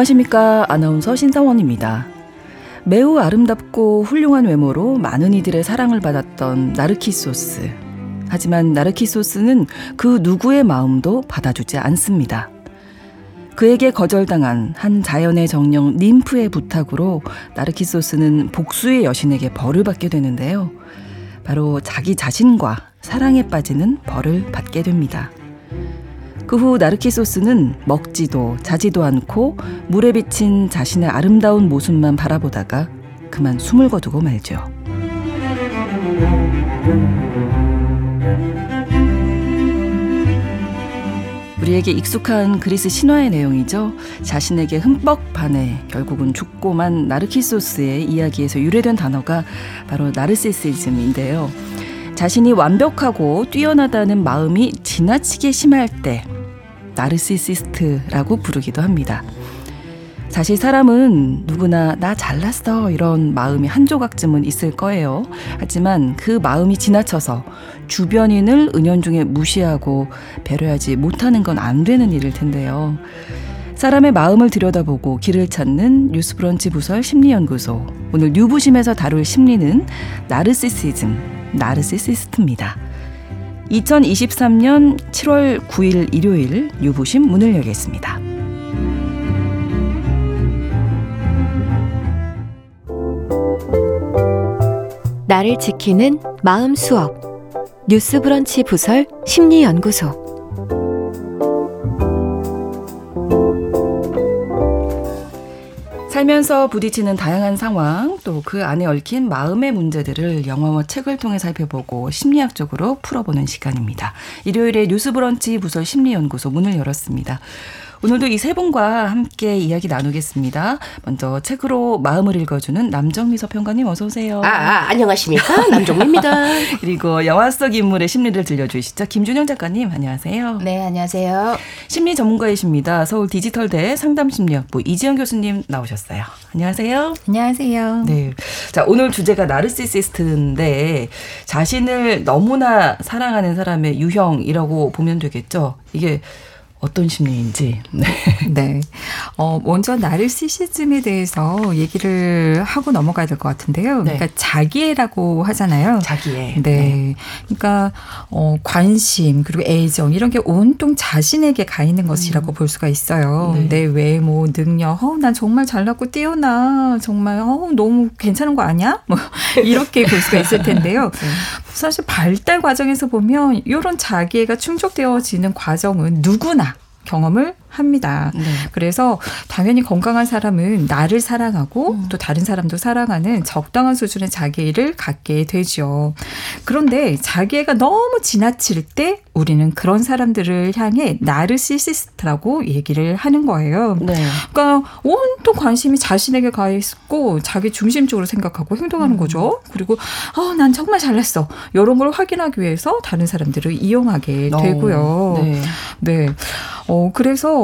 안녕하십니까. 아나운서 신성원입니다. 매우 아름답고 훌륭한 외모로 많은 이들의 사랑을 받았던 나르키소스. 하지만 나르키소스는 그 누구의 마음도 받아주지 않습니다. 그에게 거절당한 한 자연의 정령 님프의 부탁으로 나르키소스는 복수의 여신에게 벌을 받게 되는데요. 바로 자기 자신과 사랑에 빠지는 벌을 받게 됩니다. 그 후 나르키소스는 먹지도 자지도 않고 물에 비친 자신의 아름다운 모습만 바라보다가 그만 숨을 거두고 말죠. 우리에게 익숙한 그리스 신화의 내용이죠. 자신에게 흠뻑 반해 결국은 죽고만 나르키소스의 이야기에서 유래된 단어가 바로 나르시시즘인데요. 자신이 완벽하고 뛰어나다는 마음이 지나치게 심할 때 나르시시스트라고 부르기도 합니다. 사실 사람은 누구나 나 잘났어 이런 마음이 한 조각쯤은 있을 거예요. 하지만 그 마음이 지나쳐서 주변인을 은연중에 무시하고 배려하지 못하는 건 안 되는 일일 텐데요. 사람의 마음을 들여다보고 길을 찾는 뉴스브런치 부설 심리연구소. 오늘 뉴부심에서 다룰 심리는 나르시시즘, 나르시시스트입니다. 2023년 7월 9일 일요일 유부심 문을 열겠습니다. 나를 지키는 마음 수업 뉴스 브런치 부설 심리 연구소 살면서 부딪히는 다양한 상황, 또 그 안에 얽힌 마음의 문제들을 영화와 책을 통해 살펴보고 심리학적으로 풀어보는 시간입니다. 일요일에 뉴스 브런치 부설 심리연구소 문을 열었습니다. 오늘도 이 세 분과 함께 이야기 나누겠습니다. 먼저 책으로 마음을 읽어주는 남정미 서평가님 어서 오세요. 아, 아 안녕하십니까 남정미입니다. 그리고 영화 속 인물의 심리를 들려주시죠. 김준영 작가님 안녕하세요. 네 안녕하세요. 심리 전문가이십니다. 서울 디지털대 상담심리학부 이지영 교수님 나오셨어요. 안녕하세요. 안녕하세요. 네. 자 오늘 주제가 나르시시스트인데 자신을 너무나 사랑하는 사람의 유형이라고 보면 되겠죠. 이게 어떤 심리인지. 네. 네. 어, 먼저 나르시시즘에 대해서 얘기를 하고 넘어가야 될 것 같은데요. 네. 그러니까 자기애라고 하잖아요. 자기애. 네. 네. 그러니까 어, 관심 그리고 애정 이런 게 온통 자신에게 가 있는 것이라고 음. 볼 수가 있어요. 네. 내 외모, 능력, 어, 난 정말 잘났고 뛰어나. 정말 어, 너무 괜찮은 거 아니야? 뭐 이렇게 볼 수가 있을 텐데요. 네. 사실 발달 과정에서 보면 이런 자기애가 충족되어지는 과정은 누구나 경험을 합니다. 네. 그래서 당연히 건강한 사람은 나를 사랑하고 음. 또 다른 사람도 사랑하는 적당한 수준의 자기애를 갖게 되죠. 그런데 자기애가 너무 지나칠 때 우리는 그런 사람들을 향해 나르시시스트라고 얘기를 하는 거예요. 네. 그러니까 온통 관심이 자신에게 가 있고 자기 중심적으로 생각하고 행동하는 음. 거죠. 그리고 어, 난 정말 잘났어. 이런 걸 확인하기 위해서 다른 사람들을 이용하게 어, 되고요. 어, 네. 네. 어, 그래서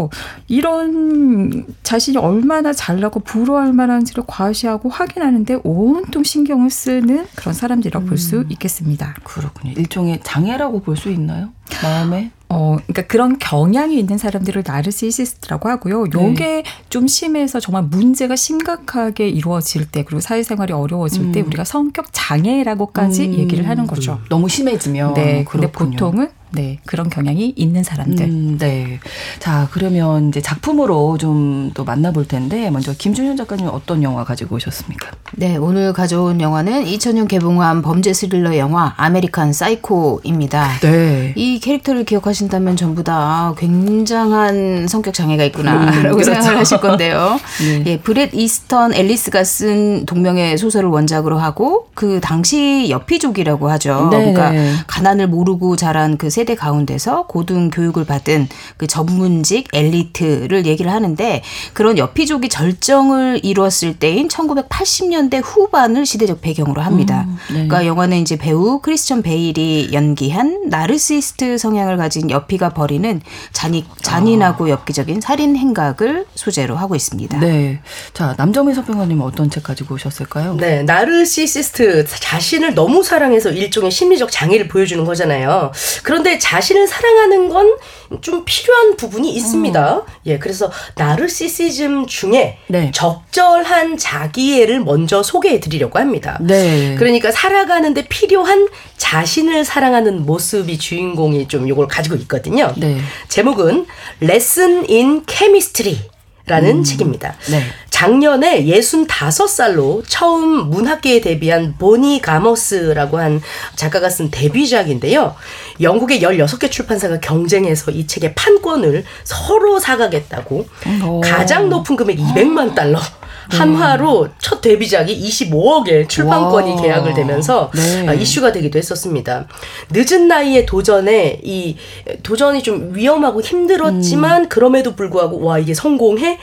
이런 자신이 얼마나 잘나고 부러워할 만한지를 과시하고 확인하는데 온통 신경을 쓰는 그런 사람들이라고 음. 볼수 있겠습니다. 그렇군요. 일종의 장애라고 볼 수 있나요? 마음에? 어, 그러니까 그런 경향이 있는 사람들을 나르시시스트라고 하고요. 요게 네. 좀 심해서 정말 문제가 심각하게 이루어질 때 그리고 사회생활이 어려워질 음. 때 우리가 성격 장애라고까지 음. 얘기를 하는 거죠. 너무 심해지면 네. 그렇군요. 근데 보통은 네, 그런 경향이 있는 사람들. 음, 네. 자, 그러면 이제 작품으로 좀 또 만나볼 텐데, 먼저 김준현 작가님 어떤 영화 가지고 오셨습니까? 네, 오늘 가져온 영화는 2000년 개봉한 범죄 스릴러 영화 아메리칸 사이코입니다. 네. 이 캐릭터를 기억하신다면 전부 다 굉장한 성격 장애가 있구나라고 음, 그렇죠. 생각을 하실 건데요. 네. 예, 브렛 이스턴 엘리스가 쓴 동명의 소설을 원작으로 하고 그 당시 여피족이라고 하죠. 네. 그러니까 네. 가난을 모르고 자란 그 세대 가운데서 고등 교육을 받은 그 전문직 엘리트를 얘기를 하는데 그런 여피족이 절정을 이루었을 때인 1980년대 후반을 시대적 배경으로 합니다. 음, 네. 그러니까 영화는 이제 배우 크리스천 베일이 연기한 나르시스트 성향을 가진 여피가 벌이는 잔이, 잔인하고 아. 엽기적인 살인 행각을 소재로 하고 있습니다. 네. 자, 남정미 서평가님 어떤 책 가지고 오셨을까요? 네. 나르시시스트 자신을 너무 사랑해서 일종의 심리적 장애를 보여주는 거잖아요. 그런데 그런데 자신을 사랑하는 건 좀 필요한 부분이 있습니다. 예, 그래서 나르시시즘 중에 네. 적절한 자기애를 먼저 소개해 드리려고 합니다. 네. 그러니까 살아가는데 필요한 자신을 사랑하는 모습이 주인공이 좀 이걸 가지고 있거든요. 네. 제목은 Lesson in Chemistry. 라는 책입니다. 네. 작년에 65살로 처음 문학계에 데뷔한 보니 가머스라고 한 작가가 쓴 데뷔작인데요. 영국의 16개 출판사가 경쟁해서 이 책의 판권을 서로 사가겠다고 오. 가장 높은 금액 200만 달러 한화로 첫 데뷔작이 25억에 출판권이 와. 계약을 되면서 네. 아, 이슈가 되기도 했었습니다. 늦은 나이에 도전에 이 도전이 좀 위험하고 힘들었지만 음. 그럼에도 불구하고 와 이게 성공해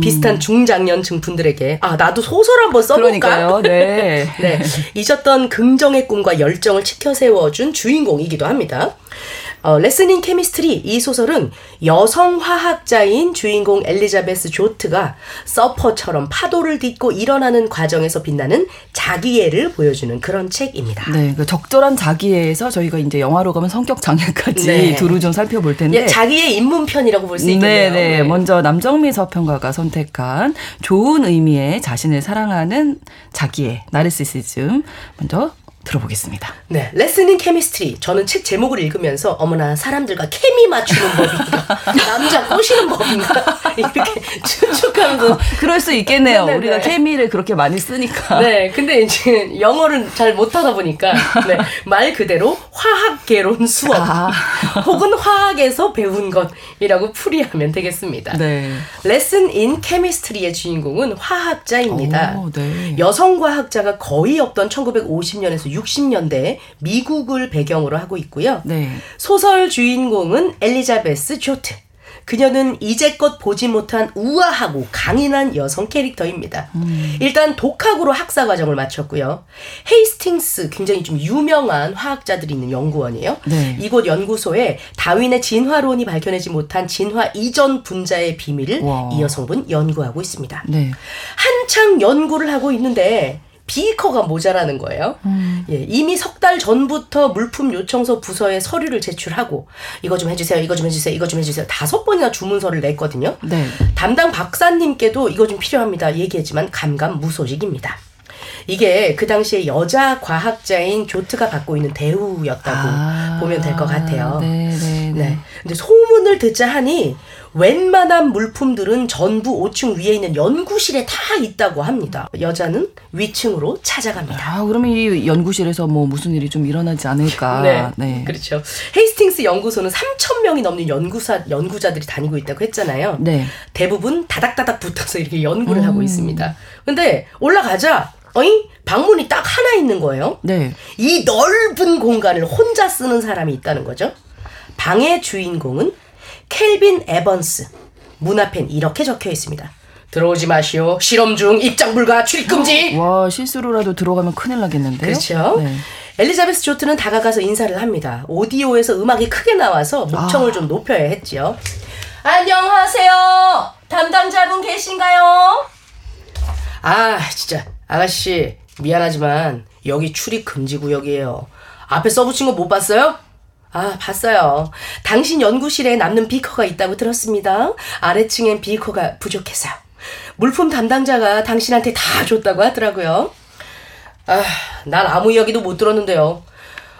비슷한 중장년층 분들에게 아 나도 소설 한번 써볼까. 네. 네, 잊었던 긍정의 꿈과 열정을 치켜 세워준 주인공이기도 합니다. 어, 레슨인 케미스트리 이 소설은 여성 화학자인 주인공 엘리자베스 조트가 서퍼처럼 파도를 딛고 일어나는 과정에서 빛나는 자기애를 보여주는 그런 책입니다. 네, 그 적절한 자기애에서 저희가 이제 영화로 가면 성격 장애까지 네. 두루 좀 살펴볼 텐데. 예, 자기의 입문편이라고 볼수 네, 있겠네요. 네. 먼저 남정미 서평가가 선택한 좋은 의미의 자신을 사랑하는 자기애, 나르시시즘 먼저 들어보겠습니다. 네, 레슨인 케미스트리. 저는 책 제목을 읽으면서 어머나 사람들과 케미 맞추는 법인가, 남자 꼬시는 법인가 이렇게 추측하면서 그럴 수 있겠네요. 네, 네, 우리가 네. 케미를 그렇게 많이 쓰니까. 네, 근데 이제 영어를 잘 못하다 보니까 네, 말 그대로 화학개론 수업 아. 혹은 화학에서 배운 것이라고 풀이하면 되겠습니다. 네. 레슨 인 케미스트리의 주인공은 화학자입니다. 오, 네. 여성 과학자가 거의 없던 1950년에서 60년대 미국을 배경으로 하고 있고요. 네. 소설 주인공은 엘리자베스 조트. 그녀는 이제껏 보지 못한 우아하고 강인한 여성 캐릭터입니다. 일단 독학으로 학사 과정을 마쳤고요. 헤이스팅스 굉장히 좀 유명한 화학자들이 있는 연구원이에요. 네. 이곳 연구소에 다윈의 진화론이 밝혀내지 못한 진화 이전 분자의 비밀을 와. 이 여성분 연구하고 있습니다. 네. 한창 연구를 하고 있는데 비커가 모자라는 거예요. 예, 이미 석 달 전부터 물품 요청서 부서에 서류를 제출하고 이거 좀 해주세요, 이거 좀 해주세요, 이거 좀 해주세요. 다섯 번이나 주문서를 냈거든요. 네. 담당 박사님께도 이거 좀 필요합니다. 얘기했지만 감감 무소식입니다. 이게 그 당시에 여자 과학자인 조트가 받고 있는 대우였다고 아. 보면 될 것 같아요. 네, 네, 네. 네. 근데 소문을 듣자 하니 웬만한 물품들은 전부 5층 위에 있는 연구실에 다 있다고 합니다. 여자는 위층으로 찾아갑니다. 아, 그러면 이 연구실에서 뭐 무슨 일이 좀 일어나지 않을까. 네. 네. 그렇죠. 헤이스팅스 연구소는 3천 명이 넘는 연구사 연구자들이 다니고 있다고 했잖아요. 네. 대부분 다닥다닥 붙어서 이렇게 연구를 하고 있습니다. 근데 올라가자, 어잉? 방문이 딱 하나 있는 거예요. 네. 이 넓은 공간을 혼자 쓰는 사람이 있다는 거죠. 방의 주인공은 켈빈 에번스. 문 앞엔 이렇게 적혀 있습니다. 들어오지 마시오. 실험 중 입장 불가 출입 금지. 와, 실수로라도 들어가면 큰일 나겠는데요? 그렇죠. 네. 엘리자베스 조트는 다가가서 인사를 합니다. 오디오에서 음악이 크게 나와서 목청을 아. 좀 높여야 했죠. 안녕하세요. 담당자분 계신가요? 아, 진짜 아가씨 미안하지만 여기 출입 금지 구역이에요. 앞에 써붙인 거 못 봤어요? 아, 봤어요. 당신 연구실에 남는 비커가 있다고 들었습니다. 아래층엔 비커가 부족해서요. 물품 담당자가 당신한테 다 줬다고 하더라고요. 아, 난 아무 이야기도 못 들었는데요.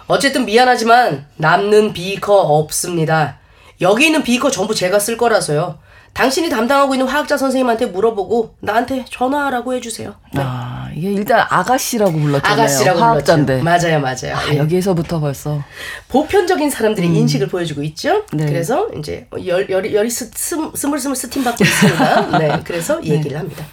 어쨌든 미안하지만 남는 비커 없습니다. 여기 있는 비커 전부 제가 쓸 거라서요. 당신이 담당하고 있는 화학자 선생님한테 물어보고 나한테 전화하라고 해주세요. 네. 아, 이게 일단 아가씨라고 불렀잖아요. 아가씨라고 화학자인데. 불렀죠. 맞아요, 맞아요. 아, 예. 여기에서부터 벌써. 보편적인 사람들이 인식을 보여주고 있죠. 네. 그래서 이제 열, 열, 열이 스, 스, 스물스물 스팀 받고 있습니다. 네, 그래서 얘기를 합니다.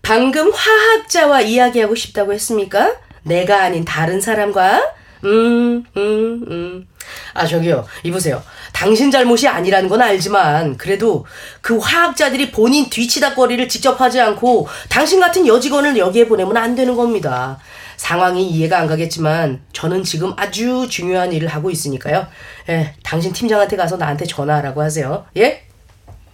방금 화학자와 이야기하고 싶다고 했습니까? 내가 아닌 다른 사람과? 음, 음, 음. 아, 저기요. 이보세요. 당신 잘못이 아니라는 건 알지만, 그래도 그 화학자들이 본인 뒤치다거리를 직접 하지 않고, 당신 같은 여직원을 여기에 보내면 안 되는 겁니다. 상황이 이해가 안 가겠지만, 저는 지금 아주 중요한 일을 하고 있으니까요. 예, 당신 팀장한테 가서 나한테 전화하라고 하세요. 예?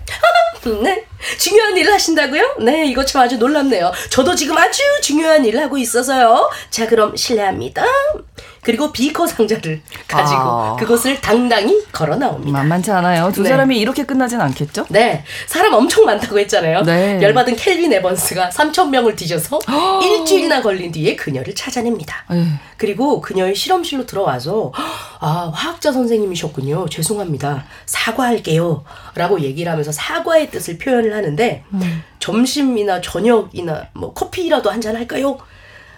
네. 중요한 일을 하신다고요? 네, 이거 참 아주 놀랍네요. 저도 지금 아주 중요한 일을 하고 있어서요. 자, 그럼 실례합니다. 그리고 비커 상자를 가지고 아. 그것을 당당히 걸어 나옵니다. 만만치 않아요. 두 네. 사람이 이렇게 끝나진 않겠죠? 네, 사람 엄청 많다고 했잖아요. 네. 열받은 켈빈 에번스가 3천 명을 뒤져서 일주일이나 걸린 뒤에 그녀를 찾아냅니다. 에휴. 그리고 그녀의 실험실로 들어와서 아 화학자 선생님이셨군요. 죄송합니다. 사과할게요. 라고 얘기를 하면서 사과의 뜻을 표현을 하는데 점심이나 저녁이나 뭐 커피라도 한 잔 할까요?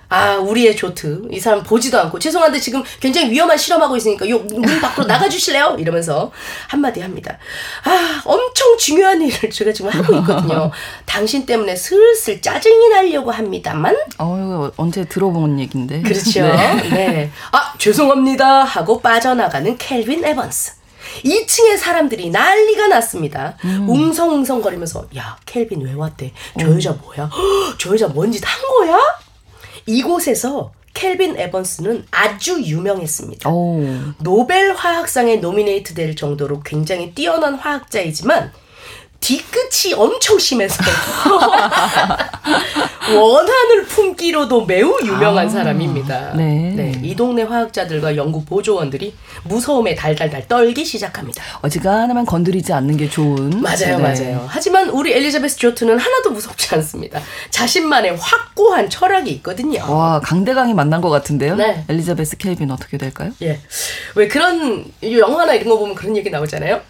아 우리의 조트 이 사람 보지도 않고 죄송한데 지금 굉장히 위험한 실험하고 있으니까 요 문 밖으로 나가 주실래요? 이러면서 한마디 합니다. 아 엄청 중요한 일을 제가 지금 하고 있거든요. 당신 때문에 슬슬 짜증이 나려고 합니다만 어, 언제 들어본 얘긴데. 그렇죠. 네. 네. 아, 죄송합니다. 하고 빠져나가는 켈빈 에번스. 2층의 사람들이 난리가 났습니다. 음. 웅성웅성거리면서, 야, 켈빈 왜 왔대? 저 여자 뭐야? 헉, 저 여자 뭔 짓 한 거야? 이곳에서 켈빈 에번스는 아주 유명했습니다. 오. 노벨 화학상에 노미네이트 될 정도로 굉장히 뛰어난 화학자이지만 뒤끝이 엄청 심해서 원한을 품기로도 매우 유명한 아, 사람입니다. 네. 이 동네 화학자들과 연구 보조원들이 무서움에 달달달 떨기 시작합니다. 어지간하면 건드리지 않는 게 좋은. 맞아요, 네. 맞아요. 하지만 우리 엘리자베스 조트는 하나도 무섭지 않습니다. 자신만의 확고한 철학이 있거든요. 와, 강대강이 만난 것 같은데요? 네. 엘리자베스 켈빈 어떻게 될까요? 예. 왜 그런 영화나 이런 거 보면 그런 얘기 나오잖아요.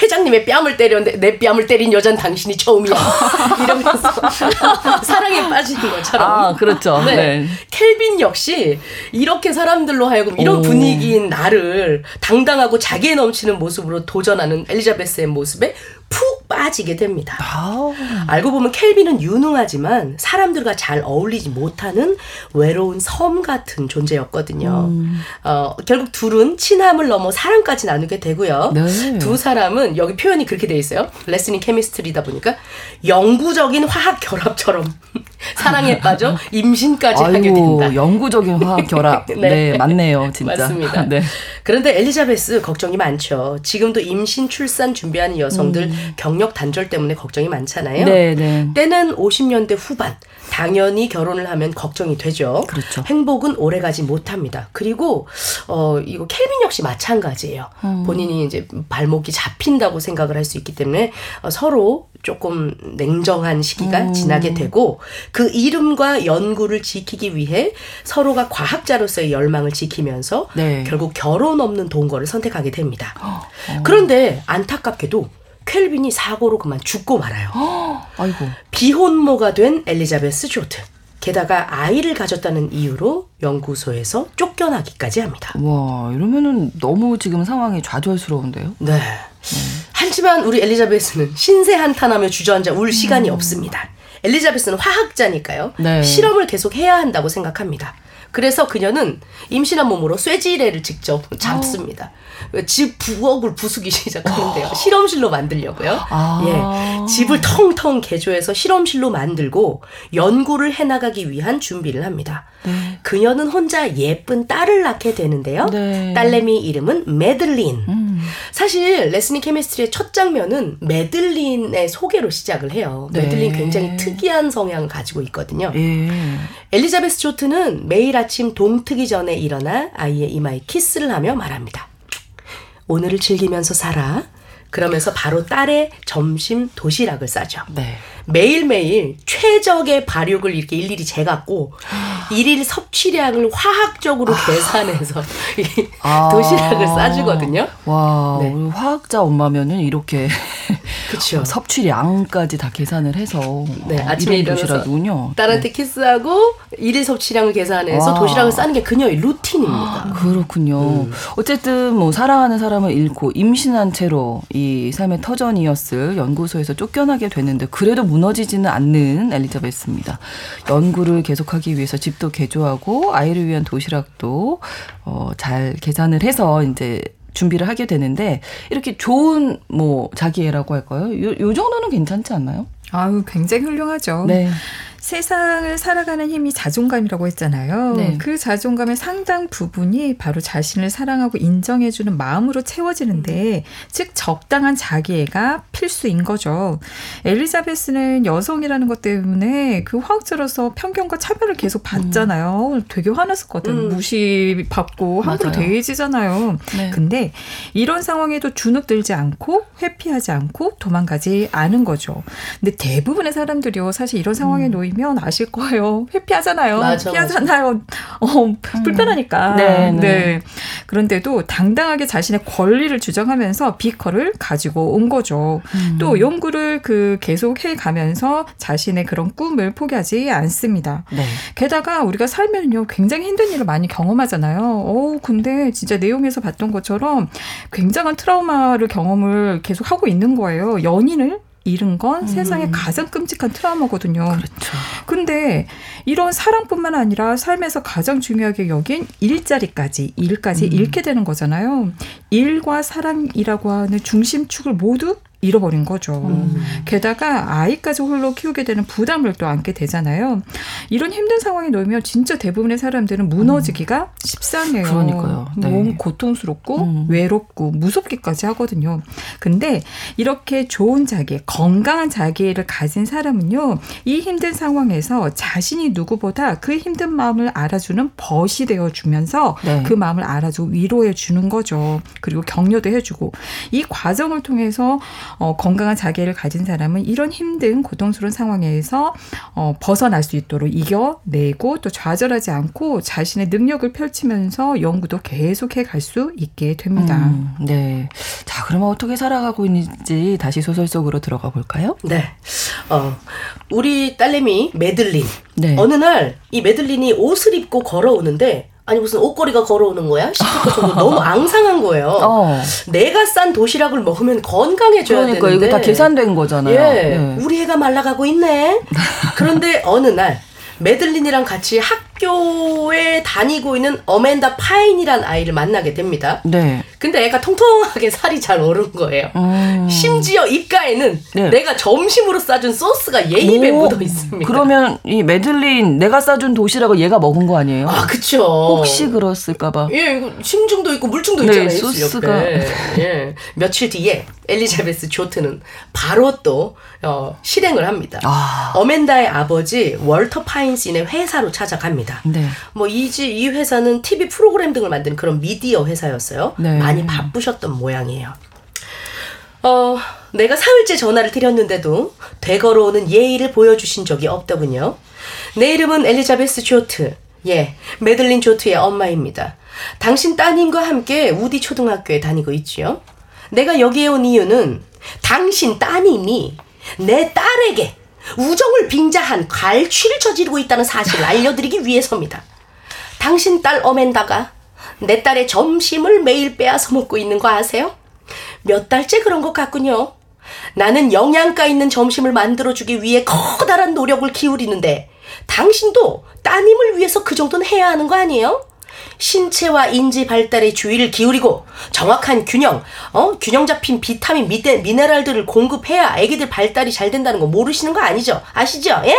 회장님의 뺨을 때렸는데 내 뺨을 때린 여잔 당신이 처음이야. 이러면서 사랑에 빠지는 것처럼. 아, 그렇죠. 네. 네. 켈빈 역시 이렇게 사람들로 하여금 이런 오. 분위기인 나를 당당하고 자기에 넘치는 모습으로 도전하는 엘리자베스의 모습에 푹 빠지게 됩니다. 아우. 알고 보면 켈빈은 유능하지만 사람들과 잘 어울리지 못하는 외로운 섬 같은 존재였거든요. 어, 결국 둘은 친함을 넘어 사랑까지 나누게 되고요. 네. 두 사람은 여기 표현이 그렇게 돼 있어요. 레슨이 케미스트리다 보니까 영구적인 화학 결합처럼 사랑에 빠져 임신까지 하게 아이고, 된다. 영구적인 화학 결합. 네. 네. 맞네요, 진짜. 맞습니다. 네. 그런데 엘리자베스 걱정이 많죠. 지금도 임신 출산 준비하는 여성들 경력 단절 때문에 걱정이 많잖아요. 음. 네, 네. 때는 50년대 후반. 당연히 결혼을 하면 걱정이 되죠. 그렇죠. 행복은 오래가지 못합니다. 그리고 어 이거 켈빈 역시 마찬가지예요. 음. 본인이 이제 발목이 잡힌다고 생각을 할 수 있기 때문에 어, 서로 조금 냉정한 시기가 음. 지나게 되고 그 이름과 연구를 지키기 위해 서로가 과학자로서의 열망을 지키면서 네. 결국 결혼 없는 동거를 선택하게 됩니다. 어. 그런데 안타깝게도 켈빈이 사고로 그만 죽고 말아요. 아이고. 비혼모가 된 엘리자베스 조트. 게다가 아이를 가졌다는 이유로 연구소에서 쫓겨나기까지 합니다. 와, 이러면은 너무 지금 상황이 좌절스러운데요? 네. 하지만 우리 엘리자베스는 신세 한탄하며 주저앉아 울 시간이 없습니다. 엘리자베스는 화학자니까요. 네. 실험을 계속 해야 한다고 생각합니다. 그래서 그녀는 임신한 몸으로 쇠지레를 직접 잡습니다. 집 부엌을 부수기 시작하는데요. 실험실로 만들려고요. 아. 예. 집을 텅텅 개조해서 실험실로 만들고 연구를 해나가기 위한 준비를 합니다. 그녀는 혼자 예쁜 딸을 낳게 되는데요. 네. 딸내미 이름은 메들린. 음. 사실 레슨 인 케미스트리의 첫 장면은 메들린의 소개로 시작을 해요. 네. 메들린 굉장히 특이한 성향을 가지고 있거든요. 예. 엘리자베스 조트는 매일 아침 동트기 전에 일어나 아이의 이마에 키스를 하며 말합니다. 오늘을 즐기면서 살아. 그러면서 바로 딸의 점심 도시락을 싸죠. 네. 매일매일 최적의 발육을 이렇게 일일이 재갖고 일일 섭취량을 화학적으로 계산해서 이 아. 도시락을 싸주거든요. 와, 네. 우리 화학자 엄마면은 이렇게 그렇죠. 섭취량까지 다 계산을 해서 네, 어, 아침에 일어나서. 딸한테 키스하고 일일 섭취량을 계산해서 와. 도시락을 싸는 게 그녀의 루틴입니다. 그렇군요. 음. 어쨌든 뭐 사랑하는 사람을 잃고 임신한 채로 이 삶의 터전이었을 연구소에서 쫓겨나게 됐는데 그래도 무너지지는 않는 엘리자베스입니다. 연구를 계속하기 위해서 집도 개조하고 아이를 위한 도시락도 어, 잘 계산을 해서 이제 준비를 하게 되는데 이렇게 좋은 뭐 자기애라고 할까요? 요, 요 정도는 괜찮지 않나요? 아유, 굉장히 훌륭하죠. 네. 세상을 살아가는 힘이 자존감이라고 했잖아요. 네. 그 자존감의 상당 부분이 바로 자신을 사랑하고 인정해주는 마음으로 채워지는데, 즉 적당한 자기애가 필수인 거죠. 엘리자베스는 여성이라는 것 때문에 그 화학자로서 편견과 차별을 계속 받잖아요. 되게 화났었거든. 음. 무시받고 함부로. 대해지잖아요. 네. 근데 이런 상황에도 주눅들지 않고 회피하지 않고 도망가지 않은 거죠. 근데 대부분의 사람들이요, 사실 이런 상황에 놓이면 아실 거예요. 회피하잖아요. 음. 맞아, 피하잖아요. 어, 불편하니까. 네, 네. 그런데도 당당하게 자신의 권리를 주장하면서 비커를 가지고 온 거죠. 음. 또 연구를 그 계속 해 가면서 자신의 그런 꿈을 포기하지 않습니다. 네. 게다가 우리가 살면요 굉장히 힘든 일을 많이 경험하잖아요. 어 근데 진짜 내용에서 봤던 것처럼 굉장한 트라우마를 경험을 계속 하고 있는 거예요. 연인을 잃은 건 세상에 가장 끔찍한 트라우마거든요. 그렇죠. 근데 이런 사랑뿐만 아니라 삶에서 가장 중요하게 여긴 일자리까지 일까지 잃게 되는 거잖아요. 일과 사랑이라고 하는 중심축을 모두 잃어버린 거죠. 음. 게다가 아이까지 홀로 키우게 되는 부담을 또 안게 되잖아요. 이런 힘든 상황에 놓이면 진짜 대부분의 사람들은 무너지기가 십상해요. 그러니까요. 네. 너무 고통스럽고 음. 외롭고 무섭기까지 하거든요. 근데 이렇게 좋은 자기, 건강한 자기를 가진 사람은요, 이 힘든 상황에서 자신이 누구보다 그 힘든 마음을 알아주는 벗이 되어 주면서 네. 그 마음을 알아주고 위로해 주는 거죠. 그리고 격려도 해 주고 이 과정을 통해서 어, 건강한 자기를 가진 사람은 이런 힘든 고통스러운 상황에서 어, 벗어날 수 있도록 이겨내고 또 좌절하지 않고 자신의 능력을 펼치면서 연구도 계속해 갈 수 있게 됩니다. 음, 네. 자, 그러면 어떻게 살아가고 있는지 다시 소설 속으로 들어가 볼까요? 네. 어, 우리 딸내미 메들린. 네. 어느 날 이 메들린이 옷을 입고 걸어오는데 아니 무슨 옷걸이가 걸어오는 거야? 싶을 정도 너무 앙상한 거예요. 어. 내가 싼 도시락을 먹으면 건강해져야 그러니까 되는데. 이거 다 계산된 거잖아요. 예, 네. 우리 애가 말라가고 있네. 그런데 어느 날 메들린이랑 같이 학 교에 다니고 있는 어멘다 파인이란 아이를 만나게 됩니다. 네. 근데 애가 통통하게 살이 잘 오른 거예요. 음. 심지어 입가에는 네. 내가 점심으로 싸준 소스가 얘 입에 오, 묻어 있습니다. 그러면 이 메들린 내가 싸준 도시락을 얘가 먹은 거 아니에요? 아, 그쵸. 혹시 그랬을까봐. 예, 이거 심증도 있고 물증도 네, 있잖아요. 소스가. 예. 며칠 뒤에 엘리자베스 조트는 바로 또 어, 실행을 합니다. 아. 어멘다의 아버지 월터 파인 씨의 회사로 찾아갑니다. 네. 뭐 이지 이 회사는 TV 프로그램 등을 만드는 그런 미디어 회사였어요. 네. 많이 바쁘셨던 모양이에요. 어, 내가 사흘째 전화를 드렸는데도 되걸어 오는 예의를 보여주신 적이 없더군요. 내 이름은 엘리자베스 조트. 예, 메들린 조트의 엄마입니다. 당신 따님과 함께 우디 초등학교에 다니고 있지요. 내가 여기에 온 이유는 당신 따님이 내 딸에게 우정을 빙자한 갈취를 저지르고 있다는 사실을 알려드리기 위해서입니다. 당신 딸 어멘다가 내 딸의 점심을 매일 빼앗아 먹고 있는 거 아세요? 몇 달째 그런 것 같군요. 나는 영양가 있는 점심을 만들어주기 위해 커다란 노력을 기울이는데 당신도 따님을 위해서 그 정도는 해야 하는 거 아니에요? 신체와 인지 발달에 주의를 기울이고 정확한 균형, 어? 균형 잡힌 비타민, 미데, 미네랄들을 공급해야 아기들 발달이 잘 된다는 거 모르시는 거 아니죠? 아시죠? 예?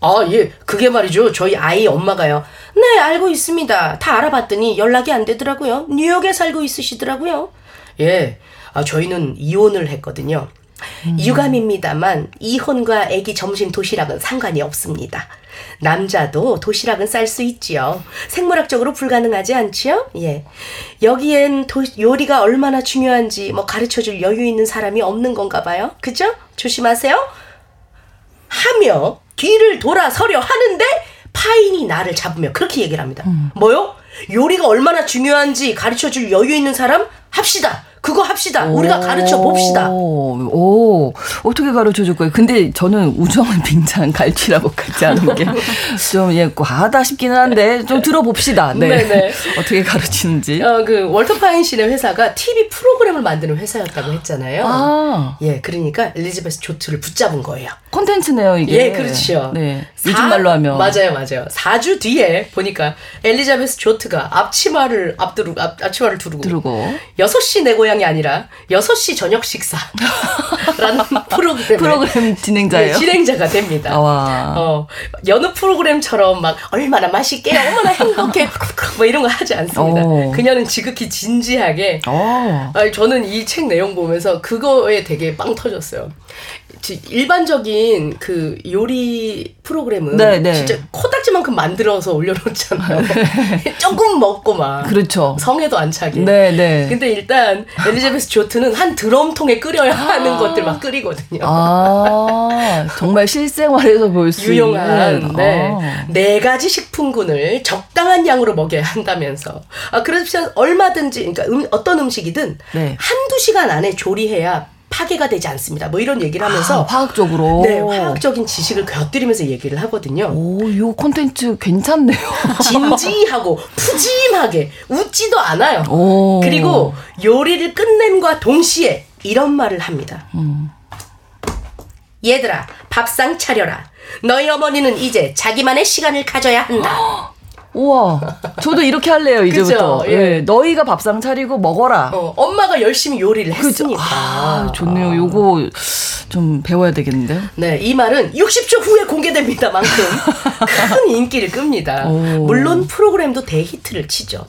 아, 예. 그게 말이죠. 저희 아이 엄마가요. 네, 알고 있습니다. 다 알아봤더니 연락이 안 되더라고요. 뉴욕에 살고 있으시더라고요. 예. 아, 저희는 이혼을 했거든요. 유감입니다만 이혼과 아기 점심 도시락은 상관이 없습니다. 남자도 도시락은 쌀 수 있지요. 생물학적으로 불가능하지 않지요? 예. 여기엔 도, 요리가 얼마나 중요한지 뭐 가르쳐 줄 여유 있는 사람이 없는 건가 봐요. 그죠? 조심하세요. 하며 뒤를 돌아서려 하는데 파인이 나를 잡으며 그렇게 얘기를 합니다. 뭐요? 요리가 얼마나 중요한지 가르쳐 줄 여유 있는 사람 합시다. 그거 합시다. 우리가 가르쳐 봅시다. 오, 오, 어떻게 가르쳐 줄 거예요? 근데 저는 우정을 빙자한 갈취라고 같지 않은 게 좀 예, 과하다 싶기는 한데 좀 들어봅시다. 네. 네네. 어떻게 가르치는지. 어, 그 월터 파인 씨네 회사가 TV 프로그램을 만드는 회사였다고 했잖아요. 아, 예, 그러니까 엘리자베스 조트를 붙잡은 거예요. 콘텐츠네요, 이게. 예, 그렇죠. 네. 사- 요즘 말로 하면. 맞아요, 맞아요. 4주 뒤에 보니까 엘리자베스 조트가 앞치마를 앞두르고 앞, 앞치마를 두르고 들고. 6시 내 고향 모양이 아니라 6시 저녁 식사라는 프로그램 프로그램 진행자예요. 네, 진행자가 됩니다. 아, 와. 어, 여느 프로그램처럼 막 얼마나 맛있게 얼마나 행복해 뭐 이런 거 하지 않습니다. 어. 그녀는 지극히 진지하게 어. 아니, 저는 이 책 내용 보면서 그거에 되게 빵 터졌어요. 지- 일반적인 그 요리 프로그램은 네, 네. 진짜 코딱지만큼 만들어서 올려놓잖아요. 조금 먹고 막 그렇죠. 성에도 안 차게. 네, 네. 근데 일단 엘리자베스 조트는 한 드럼통에 끓여야 하는 것들 막 끓이거든요. 아, 정말 실생활에서 볼수 유용한 있는. 네. 아. 네 가지 식품군을 적당한 양으로 먹여야 한다면서 아 그래서 얼마든지 그러니까 음, 어떤 음식이든 네. 한두 시간 안에 조리해야 파괴가 되지 않습니다. 뭐 이런 얘기를 하면서 아, 화학적으로. 네, 화학적인 지식을 곁들이면서 얘기를 하거든요. 오, 이 콘텐츠 괜찮네요. 진지하고 푸짐하게 웃지도 않아요. 오. 그리고 요리를 끝냄과 동시에 이런 말을 합니다. 음. 얘들아, 밥상 차려라. 너희 어머니는 이제 자기만의 시간을 가져야 한다. 우와, 저도 이렇게 할래요, 이제부터. 예. 예. 너희가 밥상 차리고 먹어라. 어, 엄마가 열심히 요리를 그죠? 했으니까. 아, 좋네요. 요거 좀 배워야 되겠는데. 네, 이 말은 60초 후에 공개됩니다 만큼 큰 인기를 끕니다. 오. 물론 프로그램도 대히트를 치죠.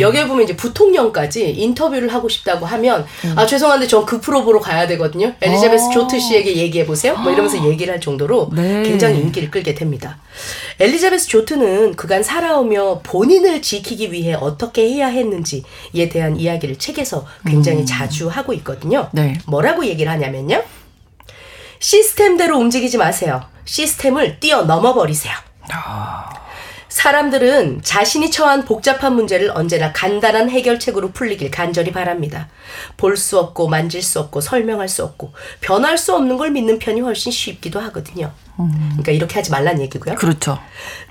여기에 보면 이제 부통령까지 인터뷰를 하고 싶다고 하면 아 죄송한데 전 그 프로 보러 가야 되거든요. 엘리자베스 아. 조트 씨에게 얘기해 보세요. 뭐 이러면서 얘기를 할 정도로 네. 굉장히 인기를 끌게 됩니다. 엘리자베스 조트는 그간 살아오며 본인을 지키기 위해 어떻게 해야 했는지에 대한 이야기를 책에서 굉장히 자주 하고 있거든요. 네. 뭐라고 얘기를 하냐면요. 시스템대로 움직이지 마세요. 시스템을 뛰어넘어 버리세요. 사람들은 자신이 처한 복잡한 문제를 언제나 간단한 해결책으로 풀리길 간절히 바랍니다. 볼 수 없고 만질 수 없고 설명할 수 없고 변할 수 없는 걸 믿는 편이 훨씬 쉽기도 하거든요. 그러니까 이렇게 하지 말란 얘기고요. 그렇죠.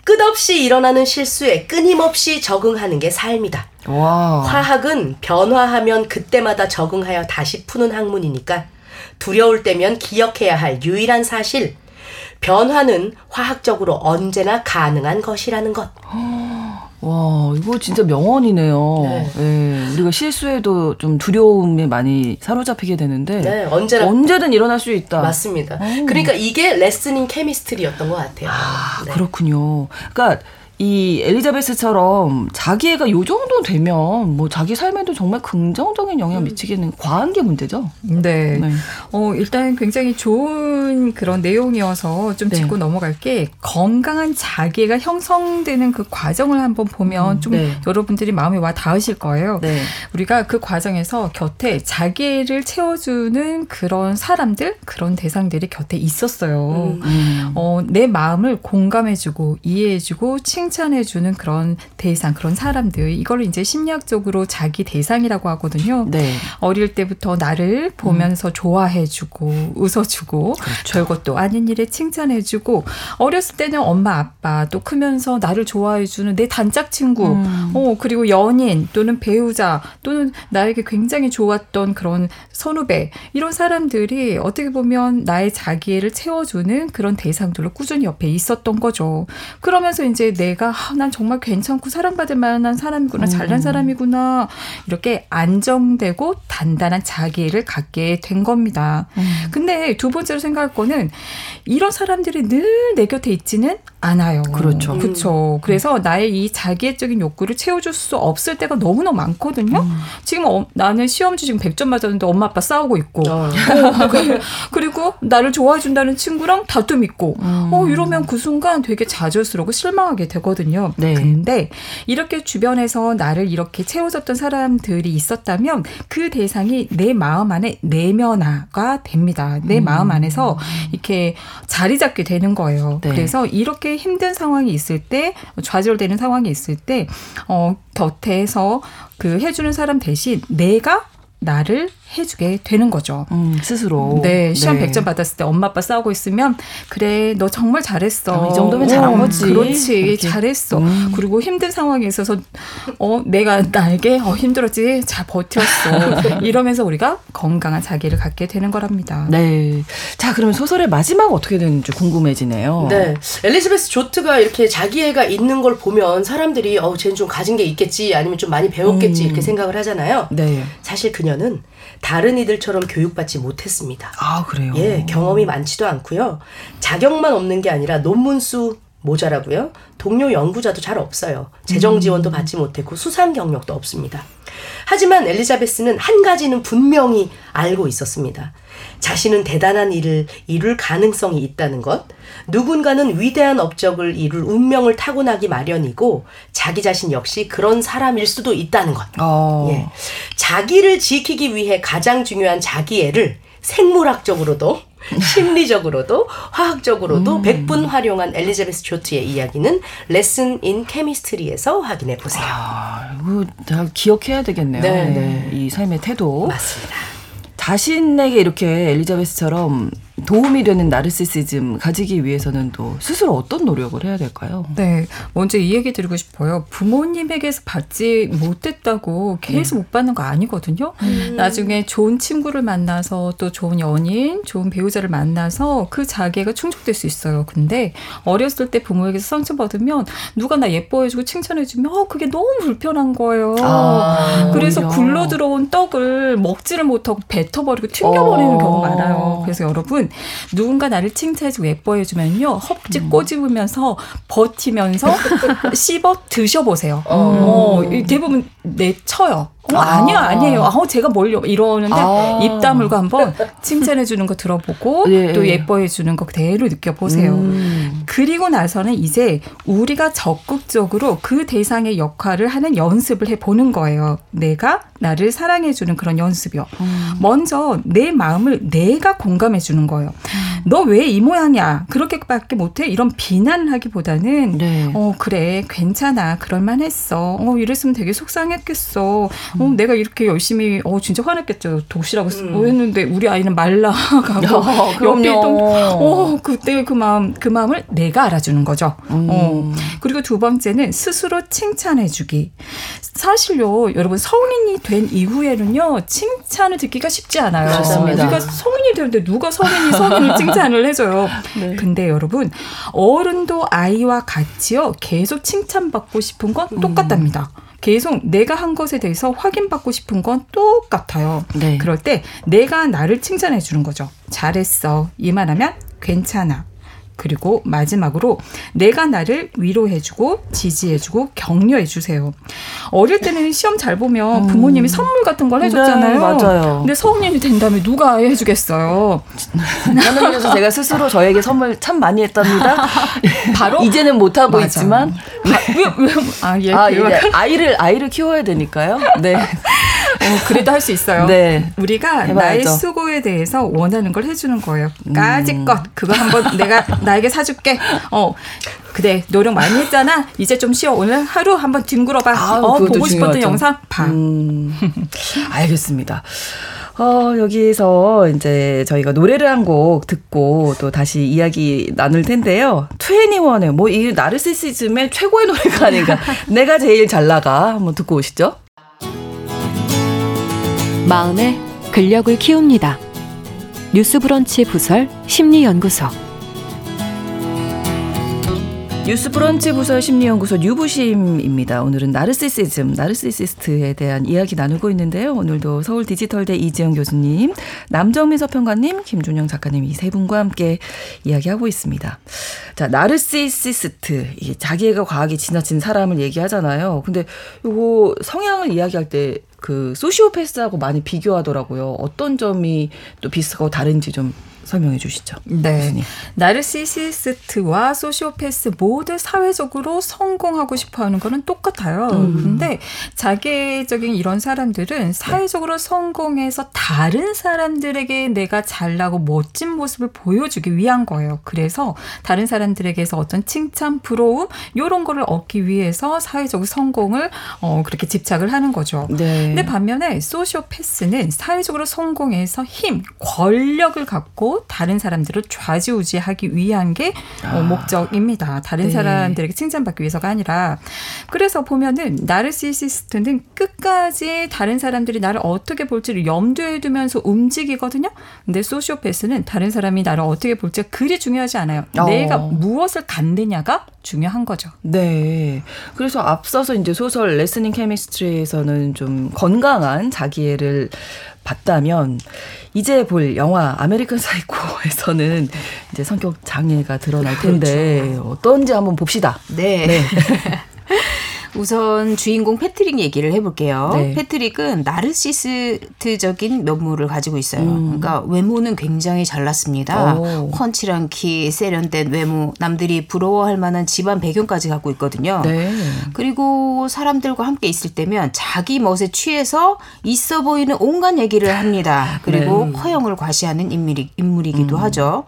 끝없이 일어나는 실수에 끊임없이 적응하는 게 삶이다. 와. 화학은 변화하면 그때마다 적응하여 다시 푸는 학문이니까 두려울 때면 기억해야 할 유일한 사실. 변화는 화학적으로 언제나 가능한 것이라는 것. 와, 이거 진짜 명언이네요. 네. 예, 우리가 실수해도 좀 두려움에 많이 사로잡히게 되는데. 네, 언제나 언제든 일어날 수 있다. 맞습니다. 오. 그러니까 이게 레슨인 케미스트리였던 것 같아요. 아, 네. 그렇군요. 그러니까 이 엘리자베스처럼 자기 애가 요 정도 되면 뭐 자기 삶에도 정말 긍정적인 영향 미치기는 과한 게 문제죠. 네. 네. 어, 일단 굉장히 좋은 그런 내용이어서 좀 네. 짚고 넘어갈 게 건강한 자기가 형성되는 그 과정을 한번 보면 좀 네. 여러분들이 마음에 와 닿으실 거예요. 네. 우리가 그 과정에서 곁에 자기를 채워주는 그런 사람들, 그런 대상들이 곁에 있었어요. 음. 음. 어, 내 마음을 공감해주고 이해해주고 칭 찬해 주는 그런 대상, 그런 사람들. 이걸 이제 심리학적으로 자기 대상이라고 하거든요. 네. 어릴 때부터 나를 보면서 좋아해 주고 웃어 주고 별것도 아닌 일에 칭찬해 주고 어렸을 때는 엄마 아빠 또 크면서 나를 좋아해 주는 내 단짝 친구 음. 어 그리고 연인 또는 배우자 또는 나에게 굉장히 좋았던 그런 선후배 이런 사람들이 어떻게 보면 나의 자기애를 채워주는 그런 대상들로 꾸준히 옆에 있었던 거죠. 그러면서 이제 내가 아, 난 정말 괜찮고 사랑받을 만한 사람이구나 잘난 사람이구나 이렇게 안정되고 단단한 자기애를 갖게 된 겁니다. 근데 두 번째로 생각할 거는 이런 사람들이 늘 내 곁에 있지는 않아요. 그렇죠. 그렇죠. 그래서 나의 이 자기애적인 욕구를 채워줄 수 없을 때가 너무나 많거든요. 지금 어, 나는 시험지 지금 100점 맞았는데 엄마 아빠 싸우고 있고 어. 어, 그- 그리고 나를 좋아해 준다는 친구랑 다툼 있고 어 이러면 그 순간 되게 좌절스러우고 실망하게 되 거든요. 네. 근데 이렇게 주변에서 나를 이렇게 채워줬던 사람들이 있었다면 그 대상이 내 마음 안에 내면화가 됩니다. 내 마음 안에서 이렇게 자리 잡게 되는 거예요. 네. 그래서 이렇게 힘든 상황이 있을 때 좌절되는 상황이 있을 때 어, 곁에서 그 해주는 사람 대신 내가 나를 해주게 되는 거죠. 음, 스스로. 네, 시험 100점 받았을 때 엄마 아빠 싸우고 있으면 그래, 너 정말 잘했어. 어, 이 정도면 잘한 어, 거지. 그렇지, 이렇게. 잘했어. 음. 그리고 힘든 상황에 있어서 어, 내가 나에게 어, 힘들었지, 잘 버텼어. 이러면서 우리가 건강한 자기를 갖게 되는 거랍니다. 네. 자, 그러면 소설의 마지막 어떻게 되는지 궁금해지네요. 네. 엘리자베스 조트가 이렇게 자기애가 있는 걸 보면 사람들이 어, 쟤는 좀 가진 게 있겠지 아니면 좀 많이 배웠겠지 음. 이렇게 생각을 하잖아요. 네. 사실 그녀는 다른 이들처럼 교육받지 못했습니다. 아, 그래요? 예, 경험이 많지도 않고요. 자격만 없는 게 아니라 논문 수 모자라고요. 동료 연구자도 잘 없어요. 재정 지원도 받지 못했고 수상 경력도 없습니다. 하지만 엘리자베스는 한 가지는 분명히 알고 있었습니다. 자신은 대단한 일을 이룰 가능성이 있다는 것, 누군가는 위대한 업적을 이룰 운명을 타고나기 마련이고, 자기 자신 역시 그런 사람일 수도 있다는 것. 어. 예. 자기를 지키기 위해 가장 중요한 자기애를 생물학적으로도 심리적으로도 화학적으로도 음. 백분 활용한 엘리자베스 조트의 이야기는 레슨 인 케미스트리에서 확인해 보세요. 아, 이거 다 기억해야 되겠네요. 네. 네. 이 삶의 태도. 맞습니다. 자신에게 이렇게 엘리자베스처럼 도움이 되는 나르시시즘 가지기 위해서는 또 스스로 어떤 노력을 해야 될까요? 네, 먼저 이 얘기 드리고 싶어요. 부모님에게서 받지 못했다고 계속 못 받는 거 아니거든요. 나중에 좋은 친구를 만나서 또 좋은 연인, 좋은 배우자를 만나서 그 자기가 충족될 수 있어요. 근데 어렸을 때 부모에게서 상처받으면 누가 나 예뻐해주고 칭찬해주면 어, 그게 너무 불편한 거예요. 아, 그래서. 굴러 들어온 떡을 먹지를 못하고 뱉어버리고 튕겨버리는 어. 경우가 많아요. 그래서 여러분 누군가 나를 칭찬해주고 예뻐해주면요 헛지 꼬집으면서 버티면서 씹어 드셔보세요. 어, 이 대부분 내쳐요. 어, 아. 아니야 아니에요. 아 제가 뭘요 이러는데 아. 입 다물고 한번 칭찬해 주는 거 들어보고 예. 또 예뻐해 주는 거 그대로 느껴보세요. 음. 그리고 나서는 이제 우리가 적극적으로 그 대상의 역할을 하는 연습을 해 보는 거예요. 내가 나를 사랑해 주는 그런 연습이요. 음. 먼저 내 마음을 내가 공감해 주는 거예요. 너 왜 이 모양이야? 그렇게밖에 못해? 이런 비난을 하기보다는 네. 어 그래 괜찮아 그럴만했어. 어 이랬으면 되게 속상했겠어. 어 내가 이렇게 열심히 어 진짜 화냈겠죠. 쓰- 음. 했는데 우리 아이는 말라가고 어, 옆에 있던. 어 그때 그 마음 그 마음을 내가 알아주는 거죠. 음. 어 그리고 두 번째는 스스로 칭찬해주기. 사실요 여러분 성인이 된 이후에는요 칭찬을 듣기가 쉽지 않아요. 그렇습니다. 우리가 성인이 되는데 누가 성인이 성인을 칭찬을 해줘요. 네. 근데 여러분 어른도 아이와 같이요 계속 칭찬받고 싶은 건 똑같답니다. 계속 내가 한 것에 대해서 확인받고 싶은 건 똑같아요. 네. 그럴 때 내가 나를 칭찬해 주는 거죠. 잘했어. 이만하면 괜찮아. 그리고 마지막으로 내가 나를 위로해주고 지지해주고 격려해주세요. 어릴 때는 시험 잘 보면 부모님이 선물 같은 걸 해줬잖아요. 네, 맞아요. 근데 성인이 된 다음에 누가 해주겠어요? 저는 그래서 제가 스스로 저에게 선물 참 많이 했답니다. 바로 이제는 못 하고. 있지만 왜, 왜, 아, 예, 아? 이제 아이를 아이를 키워야 되니까요. 네. 어, 그래도 할 수 있어요. 네. 우리가 해봐야죠. 나의 수고에 대해서 원하는 걸 해주는 거예요. 음. 까짓것 그거 한번 내가 나에게 사줄게. 어 그래 노력 많이 했잖아. 이제 좀 쉬어. 오늘 하루 한번 뒹굴어봐. 아유, 어 보고 싶었던 중요하죠. 영상 봐. 음, 알겠습니다. 어, 여기서 이제 저희가 노래를 한 곡 듣고 또 다시 이야기 나눌 텐데요. 21의 뭐이 나르시시즘의 최고의 노래가 아닌가. 내가 제일 잘 나가. 한번 듣고 오시죠. 마음의 근력을 키웁니다. 뉴스브런치 부설 심리연구소. 뉴스 브런치 부설 심리연구소 뉴부심입니다. 오늘은 나르시시즘, 나르시시스트에 대한 이야기 나누고 있는데요. 오늘도 서울 디지털대 이지영 교수님, 남정미 서평가님, 김준영 작가님 이 세 분과 함께 이야기하고 있습니다. 자, 나르시시스트, 이게 자기애가 과하게 지나친 사람을 얘기하잖아요. 근데 요거 성향을 이야기할 때그 소시오패스하고 많이 비교하더라고요. 어떤 점이 또 비슷하고 다른지 좀 설명해 주시죠. 네. 교수님. 나르시시스트와 소시오패스 모두 사회적으로 성공하고 싶어 하는 거는 똑같아요. 근데 자기적인 이런 사람들은 사회적으로 성공해서 다른 사람들에게 내가 잘나고 멋진 모습을 보여주기 위한 거예요. 그래서 다른 사람들에게서 어떤 칭찬, 부러움, 이런 거를 얻기 위해서 사회적 성공을 어, 그렇게 집착을 하는 거죠. 네. 근데 반면에 소시오패스는 사회적으로 성공해서 힘, 권력을 갖고 다른 사람들을 좌지우지하기 위한 게 어, 아. 목적입니다. 다른 네. 사람들에게 칭찬받기 위해서가 아니라 그래서 보면은 나르시시스트는 끝까지 다른 사람들이 나를 어떻게 볼지를 염두에 두면서 움직이거든요. 근데 소시오패스는 다른 사람이 나를 어떻게 볼지 그리 중요하지 않아요. 어. 내가 무엇을 갖느냐가 중요한 거죠. 네. 그래서 앞서서 이제 소설 Lessons in Chemistry에서는 좀 건강한 자기애를 봤다면 이제 볼 영화 American Psycho에서는 이제 성격 장애가 드러날 텐데 그렇죠. 어떤지 한번 봅시다. 네. 네. 우선 주인공 패트릭 얘기를 해볼게요. 네. 패트릭은 나르시스트적인 면모를 가지고 있어요. 음. 그러니까 외모는 굉장히 잘났습니다. 오. 훤칠한 키, 세련된 외모, 남들이 부러워할 만한 집안 배경까지 갖고 있거든요. 네. 그리고 사람들과 함께 있을 때면 자기 멋에 취해서 있어 보이는 온갖 얘기를 합니다. 그리고 네. 허영을 과시하는 인물이, 인물이기도 음. 하죠.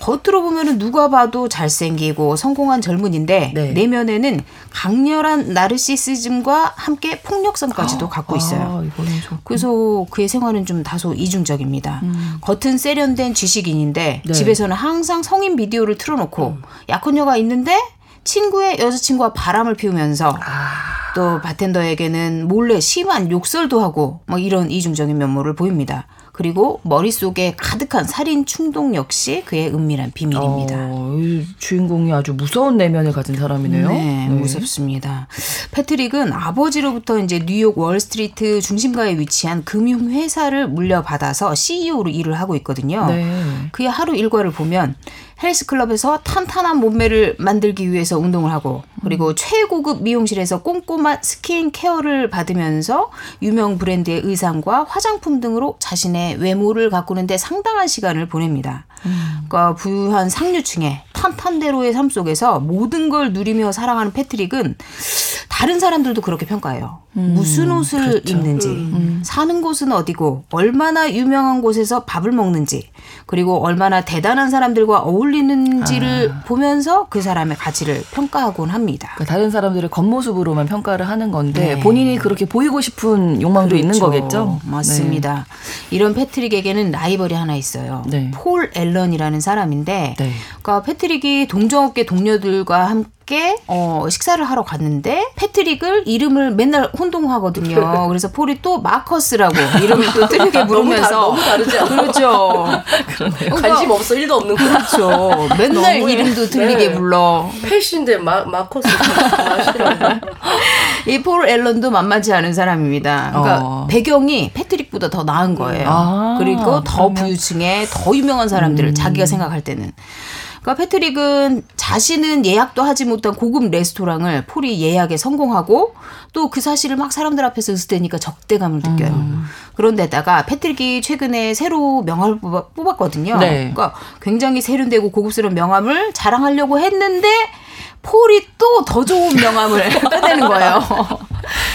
겉으로 보면은 누가 봐도 잘생기고 성공한 젊은인데 네. 내면에는 강렬한 나르시시즘과 함께 폭력성까지도 아, 갖고 있어요. 아, 그래서 그의 생활은 좀 다소 이중적입니다. 음. 겉은 세련된 지식인인데 네. 집에서는 항상 성인 비디오를 틀어놓고 음. 약혼녀가 있는데 친구의 여자친구와 바람을 피우면서 아. 또 바텐더에게는 몰래 심한 욕설도 하고 뭐 이런 이중적인 면모를 보입니다. 그리고 머릿속에 가득한 살인 충동 역시 그의 은밀한 비밀입니다. 어, 주인공이 아주 무서운 내면을 가진 사람이네요. 네, 네, 무섭습니다. 패트릭은 아버지로부터 이제 뉴욕 월스트리트 중심가에 위치한 금융 회사를 물려받아서 CEO로 일을 하고 있거든요. 네. 그의 하루 일과를 보면 헬스클럽에서 탄탄한 몸매를 만들기 위해서 운동을 하고 그리고 음. 최고급 미용실에서 꼼꼼한 스킨 케어를 받으면서 유명 브랜드의 의상과 화장품 등으로 자신의 외모를 가꾸는데 상당한 시간을 보냅니다. 음. 그러니까 부유한 상류층의 탄탄대로의 삶 속에서 모든 걸 누리며 살아가는 패트릭은 다른 사람들도 그렇게 평가해요. 음, 무슨 옷을 그렇죠. 입는지, 음. 사는 곳은 어디고, 얼마나 유명한 곳에서 밥을 먹는지, 그리고 얼마나 대단한 사람들과 어울리는지를 아. 보면서 그 사람의 가치를 평가하곤 합니다. 그러니까 다른 사람들을 겉모습으로만 평가를 하는 건데 네. 본인이 그렇게 보이고 싶은 욕망도 그렇죠. 있는 거겠죠. 맞습니다. 네. 이런 패트릭에게는 라이벌이 하나 있어요. 네. 폴 앨런이라는 사람인데, 네. 그러니까 패트릭 이 동종업계 동료들과 함께 어, 식사를 하러 갔는데 패트릭을 이름을 맨날 혼동하거든요. 그래서 폴이 또 마커스라고 이름을 또 틀리게 부르면서 너무, 다, 르지 않아요? 그렇죠. 관심 없어 1도 없는 거 그렇죠. 맨날 이름도 틀리게 네. 불러. 패시인데 마, 마커스 이폴 앨런도 만만치 않은 사람입니다. 그러니까 어. 배경이 패트릭보다 더 나은 거예요. 아, 그리고 더 부유층의 더 유명한 사람들을 음. 자기가 생각할 때는 그러니까 패트릭은 자신은 예약도 하지 못한 고급 레스토랑을 폴이 예약에 성공하고 또 그 사실을 막 사람들 앞에서 으스대니까 적대감을 느껴요. 음. 그런데다가 패트릭이 최근에 새로 명함을 뽑았 거든요. 네. 그러니까 굉장히 세련되고 고급스러운 명함을 자랑하려고 했는데 폴이 또 더 좋은 명함을 따내는 거예요.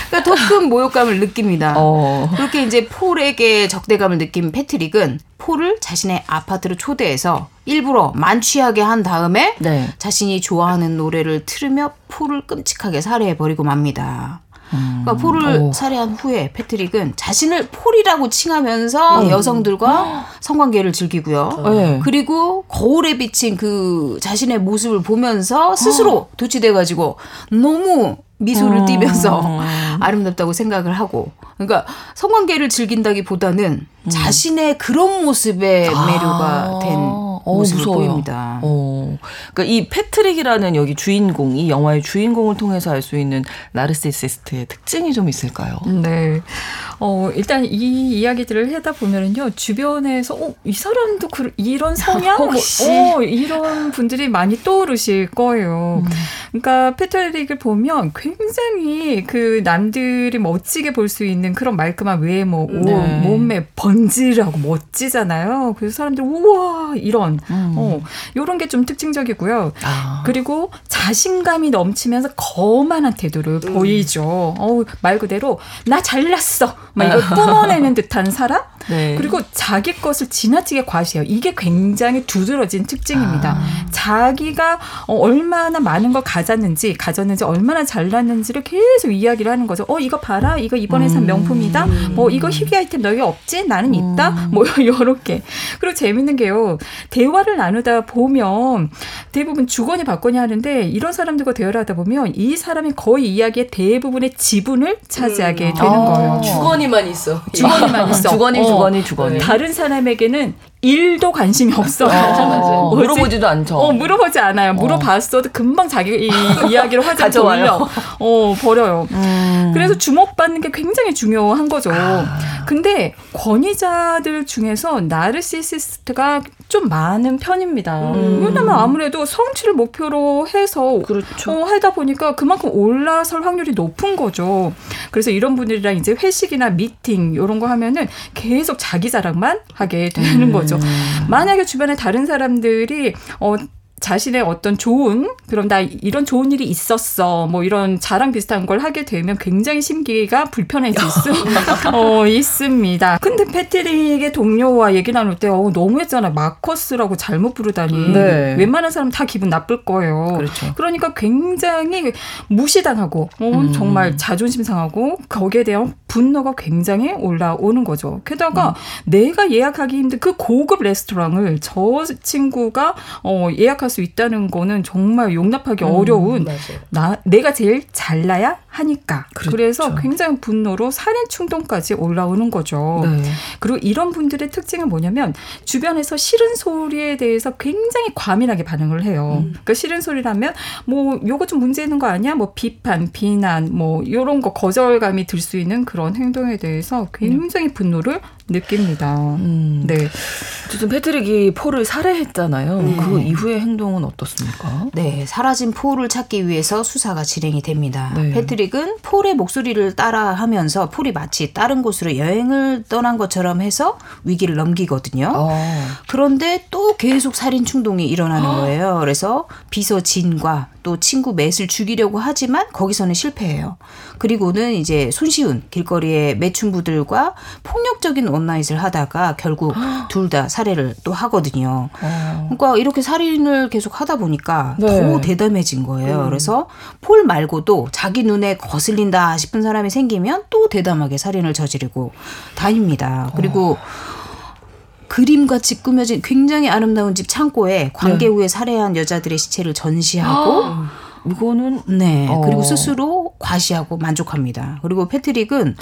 그러니까 더 큰 모욕감을 느낍니다. 어. 그렇게 이제 폴에게 적대감을 느낀 패트릭은 폴을 자신의 아파트로 초대해서 일부러 만취하게 한 다음에 네. 자신이 좋아하는 노래를 틀으며 폴을 끔찍하게 살해해버리고 맙니다. 그러니까 폴을 오. 살해한 후에 패트릭은 자신을 폴이라고 칭하면서 음. 여성들과 성관계를 즐기고요. 네. 그리고 거울에 비친 그 자신의 모습을 보면서 스스로 도취돼가지고 너무 미소를 음. 띠면서 아름답다고 생각을 하고 그러니까 성관계를 즐긴다기보다는 음. 자신의 그런 모습에 아. 매료가 된 어, 무서워요. 보입니다. 어. 그러니까 이 패트릭이라는 여기 주인공, 이 영화의 주인공을 통해서 알 수 있는 나르시시스트의 특징이 좀 있을까요? 네. 어, 일단 이 이야기들을 하다 보면은요, 주변에서, 어, 이 사람도 그, 이런 성향? 혹시? 뭐, 어, 이런 분들이 많이 떠오르실 거예요. 음. 그러니까 패트릭을 보면 굉장히 그 남들이 멋지게 볼 수 있는 그런 말끔한 외모, 네. 몸매 번지하고 멋지잖아요. 그래서 사람들, 우와, 이런, 음. 어, 요런 게 좀 특징적이고요. 아. 그리고 자신감이 넘치면서 거만한 태도를 음. 보이죠. 어, 말 그대로, 나 잘났어. 막 이걸 뿜어내는 듯한 사람? 네. 그리고 자기 것을 지나치게 과시해요. 이게 굉장히 두드러진 특징입니다. 아. 자기가 어, 얼마나 많은 걸 가졌는지, 가졌는지, 얼마나 잘났는지를 계속 이야기를 하는 거죠. 어, 이거 봐라. 이거 이번에 산 음. 명품이다. 뭐, 이거 희귀 아이템 너희 없지? 나는 있다. 음. 뭐, 요렇게. 그리고 재밌는 게요. 대 화를 나누다 보면 대부분 주거니 받거니 하는데 이런 사람들과 대화를 하다 보면 이 사람이 거의 이야기의 대부분의 지분을 차지하게 음. 되는 아. 거예요. 주거니만 있어. 주거니만 있어. 주거니 어. 주거니 주거니. 다른 사람에게는 일도 관심이 없어. 맞아, 맞아. 어, 물어보지도 않죠. 어, 물어보지 않아요. 물어봤어도 금방 자기 이 이야기를 화제 가져와요. 돌려. 어, 버려요. 음. 그래서 주목받는 게 굉장히 중요한 거죠. 아. 근데 권위자들 중에서 나르시시스트가 좀 많은 편입니다. 음. 왜냐면 아무래도 성취를 목표로 해서 그렇죠. 어, 하다 보니까 그만큼 올라설 확률이 높은 거죠. 그래서 이런 분들이랑 이제 회식이나 미팅 이런 거 하면은 계속 자기 자랑만 하게 되는 음. 거죠. 만약에 주변에 다른 사람들이 어 자신의 어떤 좋은 그럼 나 이런 좋은 일이 있었어 뭐 이런 자랑 비슷한 걸 하게 되면 굉장히 심기가 불편해질 수 어, 있습니다. 근데 패트릭의 동료와 얘기 나눌 때 어, 너무했잖아 마커스라고 잘못 부르다니 네. 웬만한 사람 다 기분 나쁠 거예요. 그렇죠. 그러니까 굉장히 무시당하고 어, 음. 정말 자존심 상하고 거기에 대한 분노가 굉장히 올라오는 거죠. 게다가 음. 내가 예약하기 힘든 그 고급 레스토랑을 저 친구가 어, 예약할 수 있다는 거는 정말 용납하기 어려운 맞아요. 나 내가 제일 잘나야 하니까 그렇죠. 그래서 굉장히 분노로 살인 충동까지 올라오는 거죠. 네. 그리고 이런 분들의 특징은 뭐냐면 주변에서 싫은 소리에 대해서 굉장히 과민하게 반응을 해요. 음. 그러니까 싫은 소리라면 뭐 요거 좀 문제 있는 거 아니야? 뭐 비판, 비난, 뭐 요런 거 거절감이 들 수 있는 그런 행동에 대해서 굉장히 분노를 느낍니다. 음. 네. 어쨌든 패트릭이 폴을 살해했잖아요. 네. 그 이후의 행동은 어떻습니까? 네, 사라진 폴을 찾기 위해서 수사가 진행이 됩니다. 네. 패트릭은 폴의 목소리를 따라하면서 폴이 마치 다른 곳으로 여행을 떠난 것처럼 해서 위기를 넘기거든요. 어. 그런데 또 계속 살인 충동이 일어나는 거예요. 그래서 비서 진과 또 친구 맷을 죽이려고 하지만 거기서는 실패해요. 그리고는 이제 손시운 길거리의 매춘부들과 폭력적인 원나잇을 하다가 결국 둘 다 살해를 또 하거든요. 어. 그러니까 이렇게 살인을 계속 하다 보니까 네. 더 대담해진 거예요. 그래서 폴 말고도 자기 눈에 거슬린다 싶은 사람이 생기면 또 대담하게 살인을 저지르고 다닙니다. 그리고 그림같이 꾸며진 굉장히 아름다운 집 창고에 관계 후에 살해한 여자들의 시체를 전시하고 이거는 네. 어. 그리고 스스로 과시하고 만족합니다. 그리고 패트릭은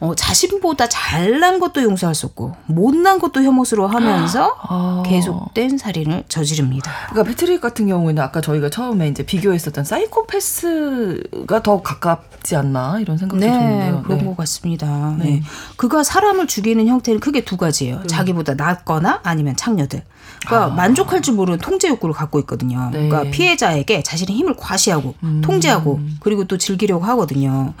어, 자신보다 잘난 것도 용서할 수 없고 못난 것도 혐오스러워하면서 아. 계속된 살인을 저지릅니다. 그러니까 패트릭 같은 경우에는 아까 저희가 처음에 이제 비교했었던 사이코패스가 더 가깝지 않나 이런 생각도 네, 드는데요. 그런 네. 것 같습니다. 네. 네. 그가 사람을 죽이는 형태는 크게 두 가지예요. 자기보다 낫거나 아니면 창녀들. 그러니까 만족할 줄 모르는 통제 욕구를 갖고 있거든요. 아. 네. 그러니까 피해자에게 자신의 힘을 과시하고 음. 통제하고 그리고 또 즐기려고 하거든요.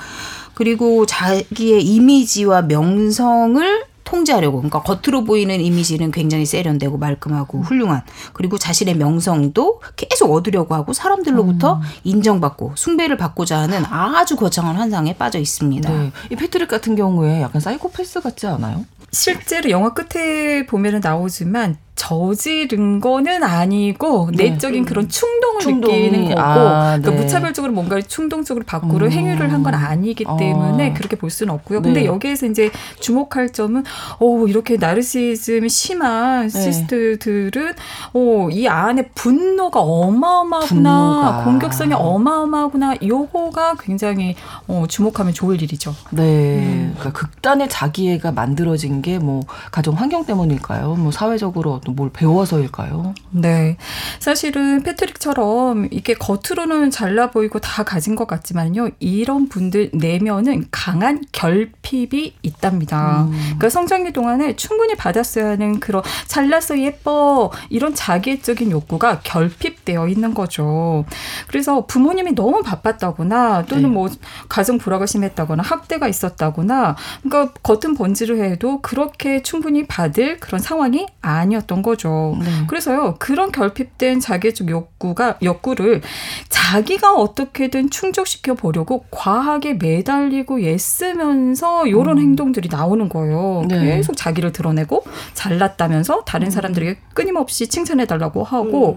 그리고 자기의 이미지와 명성을 통제하려고 그러니까 겉으로 보이는 이미지는 굉장히 세련되고 말끔하고 훌륭한 그리고 자신의 명성도 계속 얻으려고 하고 사람들로부터 음. 인정받고 숭배를 받고자 하는 아주 거창한 환상에 빠져 있습니다. 네. 이 패트릭 같은 경우에 약간 사이코패스 같지 않아요? 실제로 영화 끝에 보면은 나오지만 저지른 거는 아니고 네. 내적인 그런 충동을 충동이, 느끼는 거고 아, 그러니까 네. 무차별적으로 뭔가를 충동적으로 밖으로 음. 행위를 한 건 아니기 어. 때문에 그렇게 볼 수는 없고요. 근데 네. 여기에서 이제 주목할 점은 오 이렇게 나르시즘이 심한 네. 시스트들은 오이 안에 분노가 어마어마하구나 분노가. 공격성이 어마어마하구나 요거가 굉장히 어, 주목하면 좋을 일이죠. 네. 그러니까 극단의 자기애가 만들어진 게 뭐 가정 환경 때문일까요? 뭐 사회적으로 어떤 뭘 배워서일까요? 네. 사실은 패트릭처럼 이게 겉으로는 잘나 보이고 다 가진 것 같지만요. 이런 분들 내면은 강한 결핍이 있답니다. 음. 그러니까 성장기 동안에 충분히 받았어야 하는 그런 잘났어 예뻐 이런 자기애적인 욕구가 결핍되어 있는 거죠. 그래서 부모님이 너무 바빴다거나 또는 네. 뭐 가정 불화가 심했다거나 학대가 있었다거나 그러니까 겉은 번지를 해도 그렇게 충분히 받을 그런 상황이 아니었던 있었던 거죠. 네. 그래서요 그런 결핍된 자기적 욕구가 욕구를 자기가 어떻게든 충족시켜 보려고 과하게 매달리고 애쓰면서 이런 행동들이 나오는 거예요. 네. 계속 자기를 드러내고 잘났다면서 다른 사람들에게 끊임없이 칭찬해 달라고 하고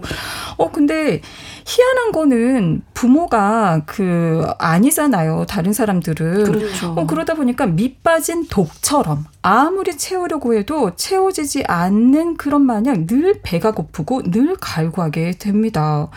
어 근데 희한한 거는 부모가 그 아니잖아요. 다른 사람들은 그렇죠. 어, 그러다 보니까 밑 빠진 독처럼 아무리 채우려고 해도 채워지지 않는 그런 마냥 늘 배가 고프고 늘 갈구하게 됩니다.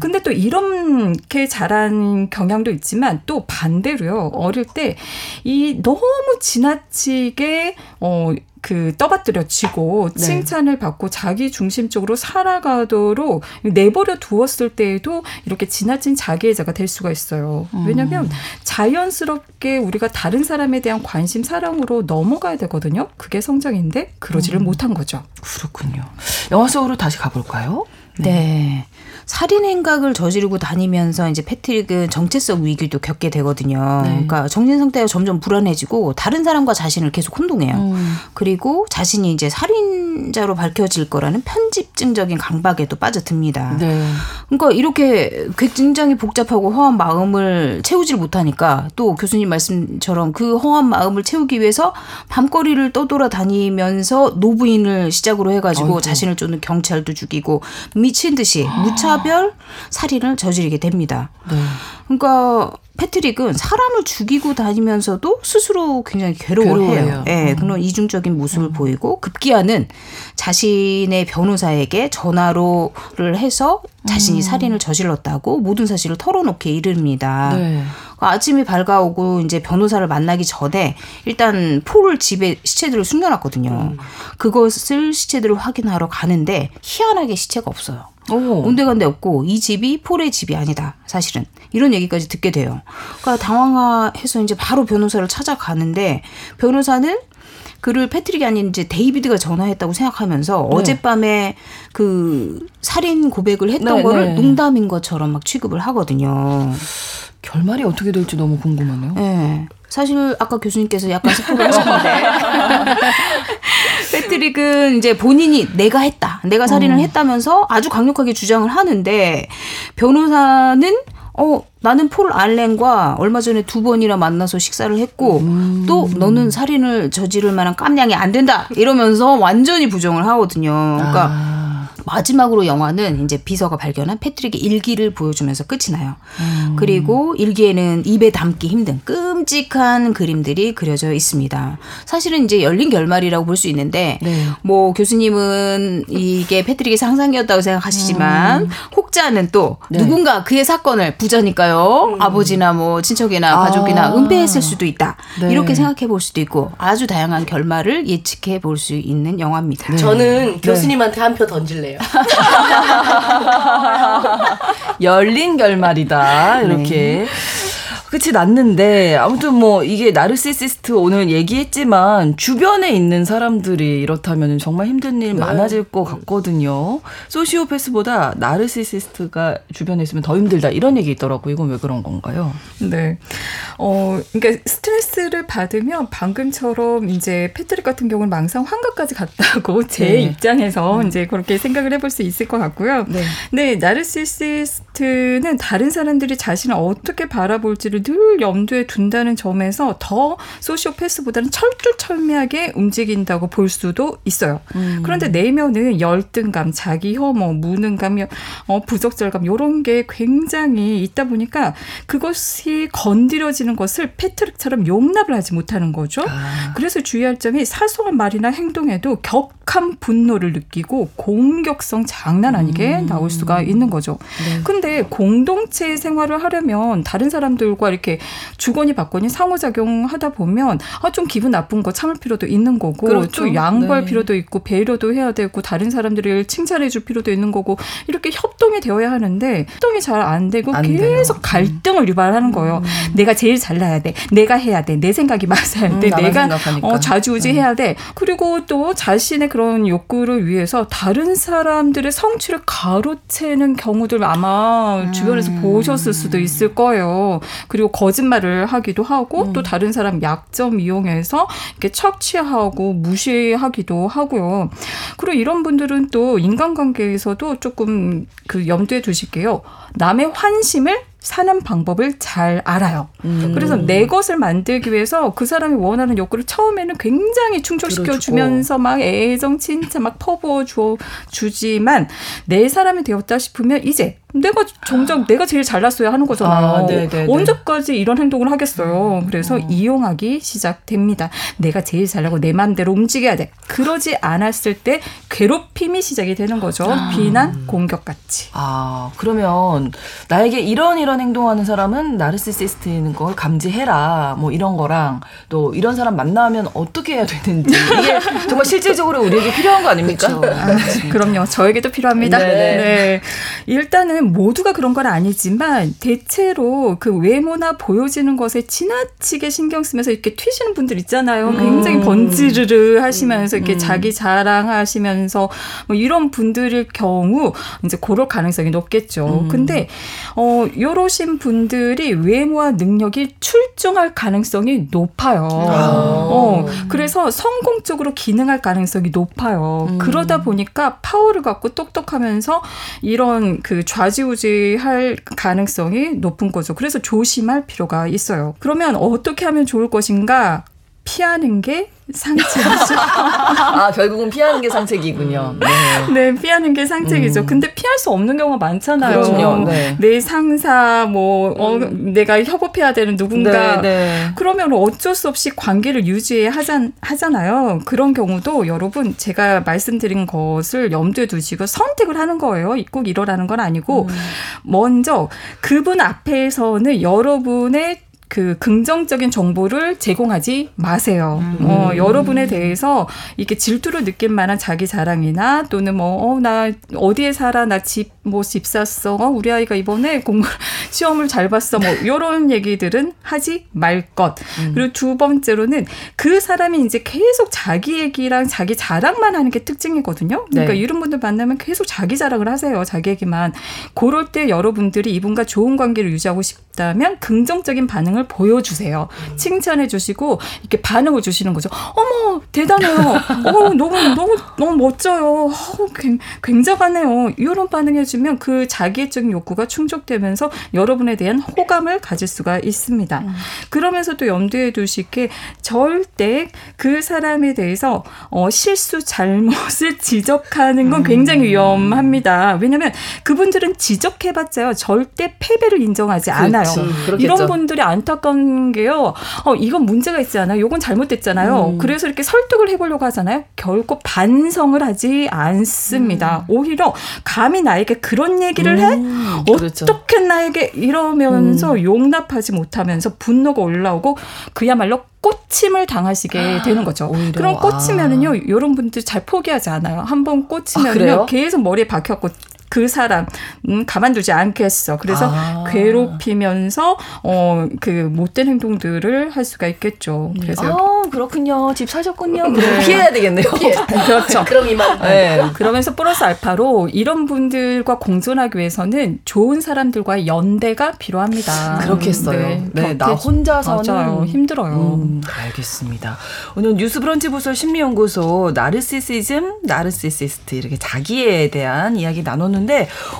근데 또 이렇게 자란 경향도 있지만 또 반대로요. 어릴 때 이 너무 지나치게 어, 그 떠받들여지고 네. 칭찬을 받고 자기 중심적으로 살아가도록 내버려 두었을 때에도 이렇게 지나친 자기애자가 될 수가 있어요. 왜냐하면 자연스럽게 우리가 다른 사람에 대한 관심, 사랑으로 넘어가야 되거든요. 그게 성장인데 그러지를 못한 거죠. 그렇군요. 영화 속으로 다시 가볼까요? 네. 살인 행각을 저지르고 다니면서 이제 패트릭은 정체성 위기도 겪게 되거든요. 네. 그러니까 정신 상태가 점점 불안해지고 다른 사람과 자신을 계속 혼동해요. 음. 그리고 자신이 이제 살인자로 밝혀질 거라는 편집증적인 강박에도 빠져듭니다. 네. 그러니까 이렇게 굉장히 복잡하고 허한 마음을 채우질 못하니까 또 교수님 말씀처럼 그 허한 마음을 채우기 위해서 밤거리를 떠돌아 다니면서 노부인을 시작으로 해가지고 아이고. 자신을 쫓는 경찰도 죽이고 미친 듯이 무차 별 살인을 저지르게 됩니다. 네. 그러니까 패트릭은 사람을 죽이고 다니면서도 스스로 굉장히 괴로워해요. 괴로워해요. 예, 그런 이중적인 모습을 보이고 급기야는 자신의 변호사에게 전화로를 해서 자신이 살인을 저질렀다고 모든 사실을 털어놓게 이릅니다. 네. 아침이 밝아오고 이제 변호사를 만나기 전에 일단 폴을 집에 시체들을 숨겨놨거든요. 그것을 시체들을 확인하러 가는데 희한하게 시체가 없어요. 오. 온데간데 없고 이 집이 폴의 집이 아니다. 사실은 이런 얘기까지 듣게 돼요. 그러니까 당황해서 이제 바로 변호사를 찾아가는데 변호사는 그를 패트릭이 아닌 이제 데이비드가 전화했다고 생각하면서 어젯밤에 그 살인 고백을 했던 네, 거를 네. 농담인 것처럼 막 취급을 하거든요. 결말이 어떻게 될지 너무 궁금하네요. 예. 사실 아까 교수님께서 약간 스포를 하셨는데 패트릭은 이제 본인이 내가 했다, 내가 살인을 했다면서 아주 강력하게 주장을 하는데 변호사는 어 나는 폴 알렌과 얼마 전에 두 번이나 만나서 식사를 했고 또 너는 살인을 저지를 만한 깜냥이 안 된다 이러면서 완전히 부정을 하거든요. 그러니까 아. 마지막으로 영화는 이제 비서가 발견한 패트릭의 일기를 보여주면서 끝이 나요. 그리고 일기에는 입에 담기 힘든 끔찍한 그림들이 그려져 있습니다. 사실은 이제 열린 결말이라고 볼 수 있는데 네. 뭐 교수님은 이게 패트릭의 상상이었다고 생각하시지만 혹자는 또 네. 누군가 그의 사건을 부자니까요. 아버지나 뭐 친척이나 아. 가족이나 은폐했을 수도 있다. 네. 이렇게 생각해 볼 수도 있고 아주 다양한 결말을 예측해 볼 수 있는 영화입니다. 네. 저는 교수님한테 한 표 던질 래요. 열린 결말이다. 이렇게. 끝이 났는데 아무튼 뭐 이게 나르시시스트 오늘 얘기했지만 주변에 있는 사람들이 이렇다면 정말 힘든 일 많아질 것 같거든요. 소시오패스보다 나르시시스트가 주변에 있으면 더 힘들다 이런 얘기 있더라고. 이건 왜 그런 건가요? 네. 어, 그러니까 스트레스를 받으면 방금처럼 이제 패트릭 같은 경우는 망상 환각까지 갔다고 제 네. 입장에서 이제 그렇게 생각을 해볼 수 있을 것 같고요. 네. 네, 나르시시스트는 다른 사람들이 자신을 어떻게 바라볼지를 늘 염두에 둔다는 점에서 더 소시오패스보다는 철두철미하게 움직인다고 볼 수도 있어요. 그런데 내면은 열등감, 자기 혐오, 무능감, 어, 부적절감 이런 게 굉장히 있다 보니까 그것이 건드려지는 것을 패트릭처럼 용납을 하지 못하는 거죠. 아. 그래서 주의할 점이 사소한 말이나 행동에도 격한 분노를 느끼고 공격성 장난 아니게 나올 수가 있는 거죠. 근데 공동체 생활을 하려면 다른 사람들과 이렇게 주거니 받거니 상호작용하다 보면 아, 좀 기분 나쁜 거 참을 필요도 있는 거고 그렇죠. 또 양보할 네. 필요도 있고 배려도 해야 되고 다른 사람들을 칭찬해 줄 필요도 있는 거고 이렇게 협동이 되어야 하는데 협동이 잘 안 되고 안 계속 돼요. 갈등을 유발하는 거예요. 내가 제일 잘나야 돼. 내가 해야 돼. 내 생각이 맞아야 음, 돼. 나만 내가. 어, 좌지우지해야 돼. 그리고 또 자신의 그런 욕구를 위해서 다른 사람들의 성취를 가로채는 경우들 아마 주변에서 보셨을 수도 있을 거예요. 그 그리고 거짓말을 하기도 하고 음. 또 다른 사람 약점 이용해서 이렇게 착취하고 무시하기도 하고요. 그리고 이런 분들은 또 인간관계에서도 조금 그 염두에 두실게요. 남의 환심을 사는 방법을 잘 알아요. 음. 그래서 내 것을 만들기 위해서 그 사람이 원하는 욕구를 처음에는 굉장히 충족시켜 그렇죠. 주면서 막 애정 진짜 막 퍼부어 주, 주지만 내 사람이 되었다 싶으면 이제 내가 정작 내가 제일 잘났어야 하는 거잖아요. 아, 네네네. 언제까지 이런 행동을 하겠어요. 그래서 어. 이용하기 시작됩니다. 내가 제일 잘나고 내 마음대로 움직여야 돼. 그러지 않았을 때 괴롭힘이 시작이 되는 거죠. 비난, 공격 같이. 아, 그러면 나에게 이런 이런 행동하는 사람은 나르시시스트인 걸 감지해라. 뭐 이런 거랑 또 이런 사람 만나면 어떻게 해야 되는지 이게 정말 실질적으로 우리에게 필요한 거 아닙니까? 아, 그럼요. 저에게도 필요합니다. 네네. 네. 일단은 모두가 그런 건 아니지만 대체로 그 외모나 보여지는 것에 지나치게 신경 쓰면서 이렇게 튀시는 분들 있잖아요. 굉장히 음. 번지르르 하시면서 이렇게 음. 자기 자랑하시면서 뭐 이런 분들일 경우 이제 그럴 가능성이 높겠죠. 음. 근데 어 요 러신 분들이 외모와 능력이 출중할 가능성이 높아요. 아. 어, 그래서 성공적으로 기능할 가능성이 높아요. 음. 그러다 보니까 파워를 갖고 똑똑하면서 이런 그 좌지우지 할 가능성이 높은 거죠. 그래서 조심할 필요가 있어요. 그러면 어떻게 하면 좋을 것인가? 피하는 게 상책이죠. 아, 결국은 피하는 게 상책이군요. 네. 네, 피하는 게 상책이죠. 음. 근데 피할 수 없는 경우가 많잖아요. 그럼요. 네. 내 상사, 뭐, 어, 내가 협업해야 되는 누군가. 네, 네. 그러면 어쩔 수 없이 관계를 유지해야 하잖, 하잖아요. 그런 경우도 여러분 제가 말씀드린 것을 염두에 두시고 선택을 하는 거예요. 꼭 이러라는 건 아니고 먼저 그분 앞에서는 여러분의 그 긍정적인 정보를 제공하지 마세요. 어, 여러분에 대해서 이렇게 질투를 느낄 만한 자기 자랑이나 또는 뭐, 어, 나 어디에 살아? 나 집, 뭐, 집 샀어. 어, 우리 아이가 이번에 공부, 시험을 잘 봤어. 뭐, 요런 얘기들은 하지 말 것. 그리고 두 번째로는 그 사람이 이제 계속 자기 얘기랑 자기 자랑만 하는 게 특징이거든요. 그러니까 네. 이런 분들 만나면 계속 자기 자랑을 하세요. 자기 얘기만. 그럴 때 여러분들이 이분과 좋은 관계를 유지하고 싶다면 긍정적인 반응을 보여주세요. 칭찬해 주시고 이렇게 반응을 주시는 거죠. 어머 대단해요. 어 너무 너무 너무 멋져요. 어, 굉- 굉장하네요. 이런 반응해 주면 그 자기애적인 욕구가 충족되면서 여러분에 대한 호감을 가질 수가 있습니다. 그러면서 또 염두에 두실 게 절대 그 사람에 대해서 어, 실수 잘못을 지적하는 건 굉장히 위험합니다. 왜냐하면 그분들은 지적해봤자요 절대 패배를 인정하지 않아요. 그렇겠죠. 이런 분들이 안타까운 게요. 어, 이건 문제가 있지 않아요. 요건 잘못됐잖아요. 음. 그래서 이렇게 설득을 해보려고 하잖아요. 결코 반성을 하지 않습니다. 오히려 감히 나에게 그런 얘기를 해? 음, 그렇죠. 어떻게 나에게 이러면서 용납하지 못하면서 분노가 올라오고 그야말로 꼬침을 당하시게 되는 거죠. 오히려. 그럼 꽂히면은요, 이런 분들 잘 포기하지 않아요. 한번 아? 꽂히면요, 계속 머리에 박혀갖고 그 사람 음, 가만두지 않겠어. 그래서 아. 괴롭히면서 어 그 못된 행동들을 할 수가 있겠죠. 그래서 아, 그렇군요. 집 사셨군요. 그럼 피해야 되겠네요. 그렇죠. 그럼 이만. 네. 그러면서 플러스 알파로 이런 분들과 공존하기 위해서는 좋은 사람들과의 연대가 필요합니다. 그렇겠어요. 네, 나 곁에- 혼자서는 맞아요. 힘들어요. 음, 알겠습니다. 오늘 뉴스브런치 부설 심리연구소 나르시시즘, 나르시시스트 이렇게 자기에 대한 이야기 나눴는데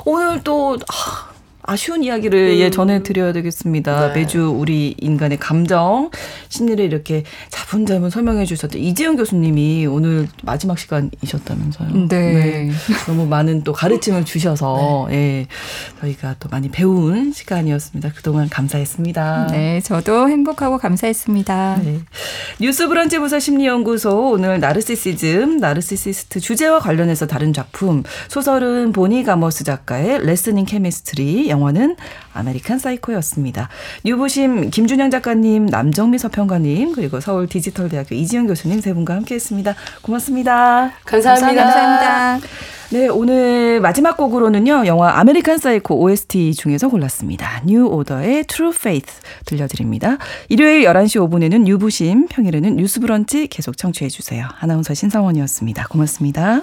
오늘 또 아, 아쉬운 이야기를 예, 전해드려야 되겠습니다. 네. 매주 우리 인간의 감정, 심리를 이렇게 자분자분 설명해 주셨던 이지영 교수님이 오늘 마지막 시간이셨다면서요. 네. 너무 많은 또 가르침을 주셔서 예, 저희가 또 많이 배운 시간이었습니다. 그동안 감사했습니다. 네, 저도 행복하고 감사했습니다. 네. 뉴스 브런치 부서 심리연구소 오늘 나르시시즘, 나르시시스트 주제와 관련해서 다른 작품 소설은 보니 가머스 작가의 Lessons in Chemistry, 영화는 American Psycho였습니다. 뉴부심 김준영 작가님, 남정미 서평가님 그리고 서울 디지털대학교 이지영 교수님 세 분과 함께했습니다. 고맙습니다. 감사합니다. 감사합니다. 네, 오늘 마지막 곡으로는요, 영화 American Psycho OST 중에서 골랐습니다. 뉴 오더의 True Faith 들려드립니다. 일요일 11시 5분에는 뉴부심, 평일에는 뉴스 브런치 계속 청취해 주세요. 아나운서 신성원이었습니다. 고맙습니다.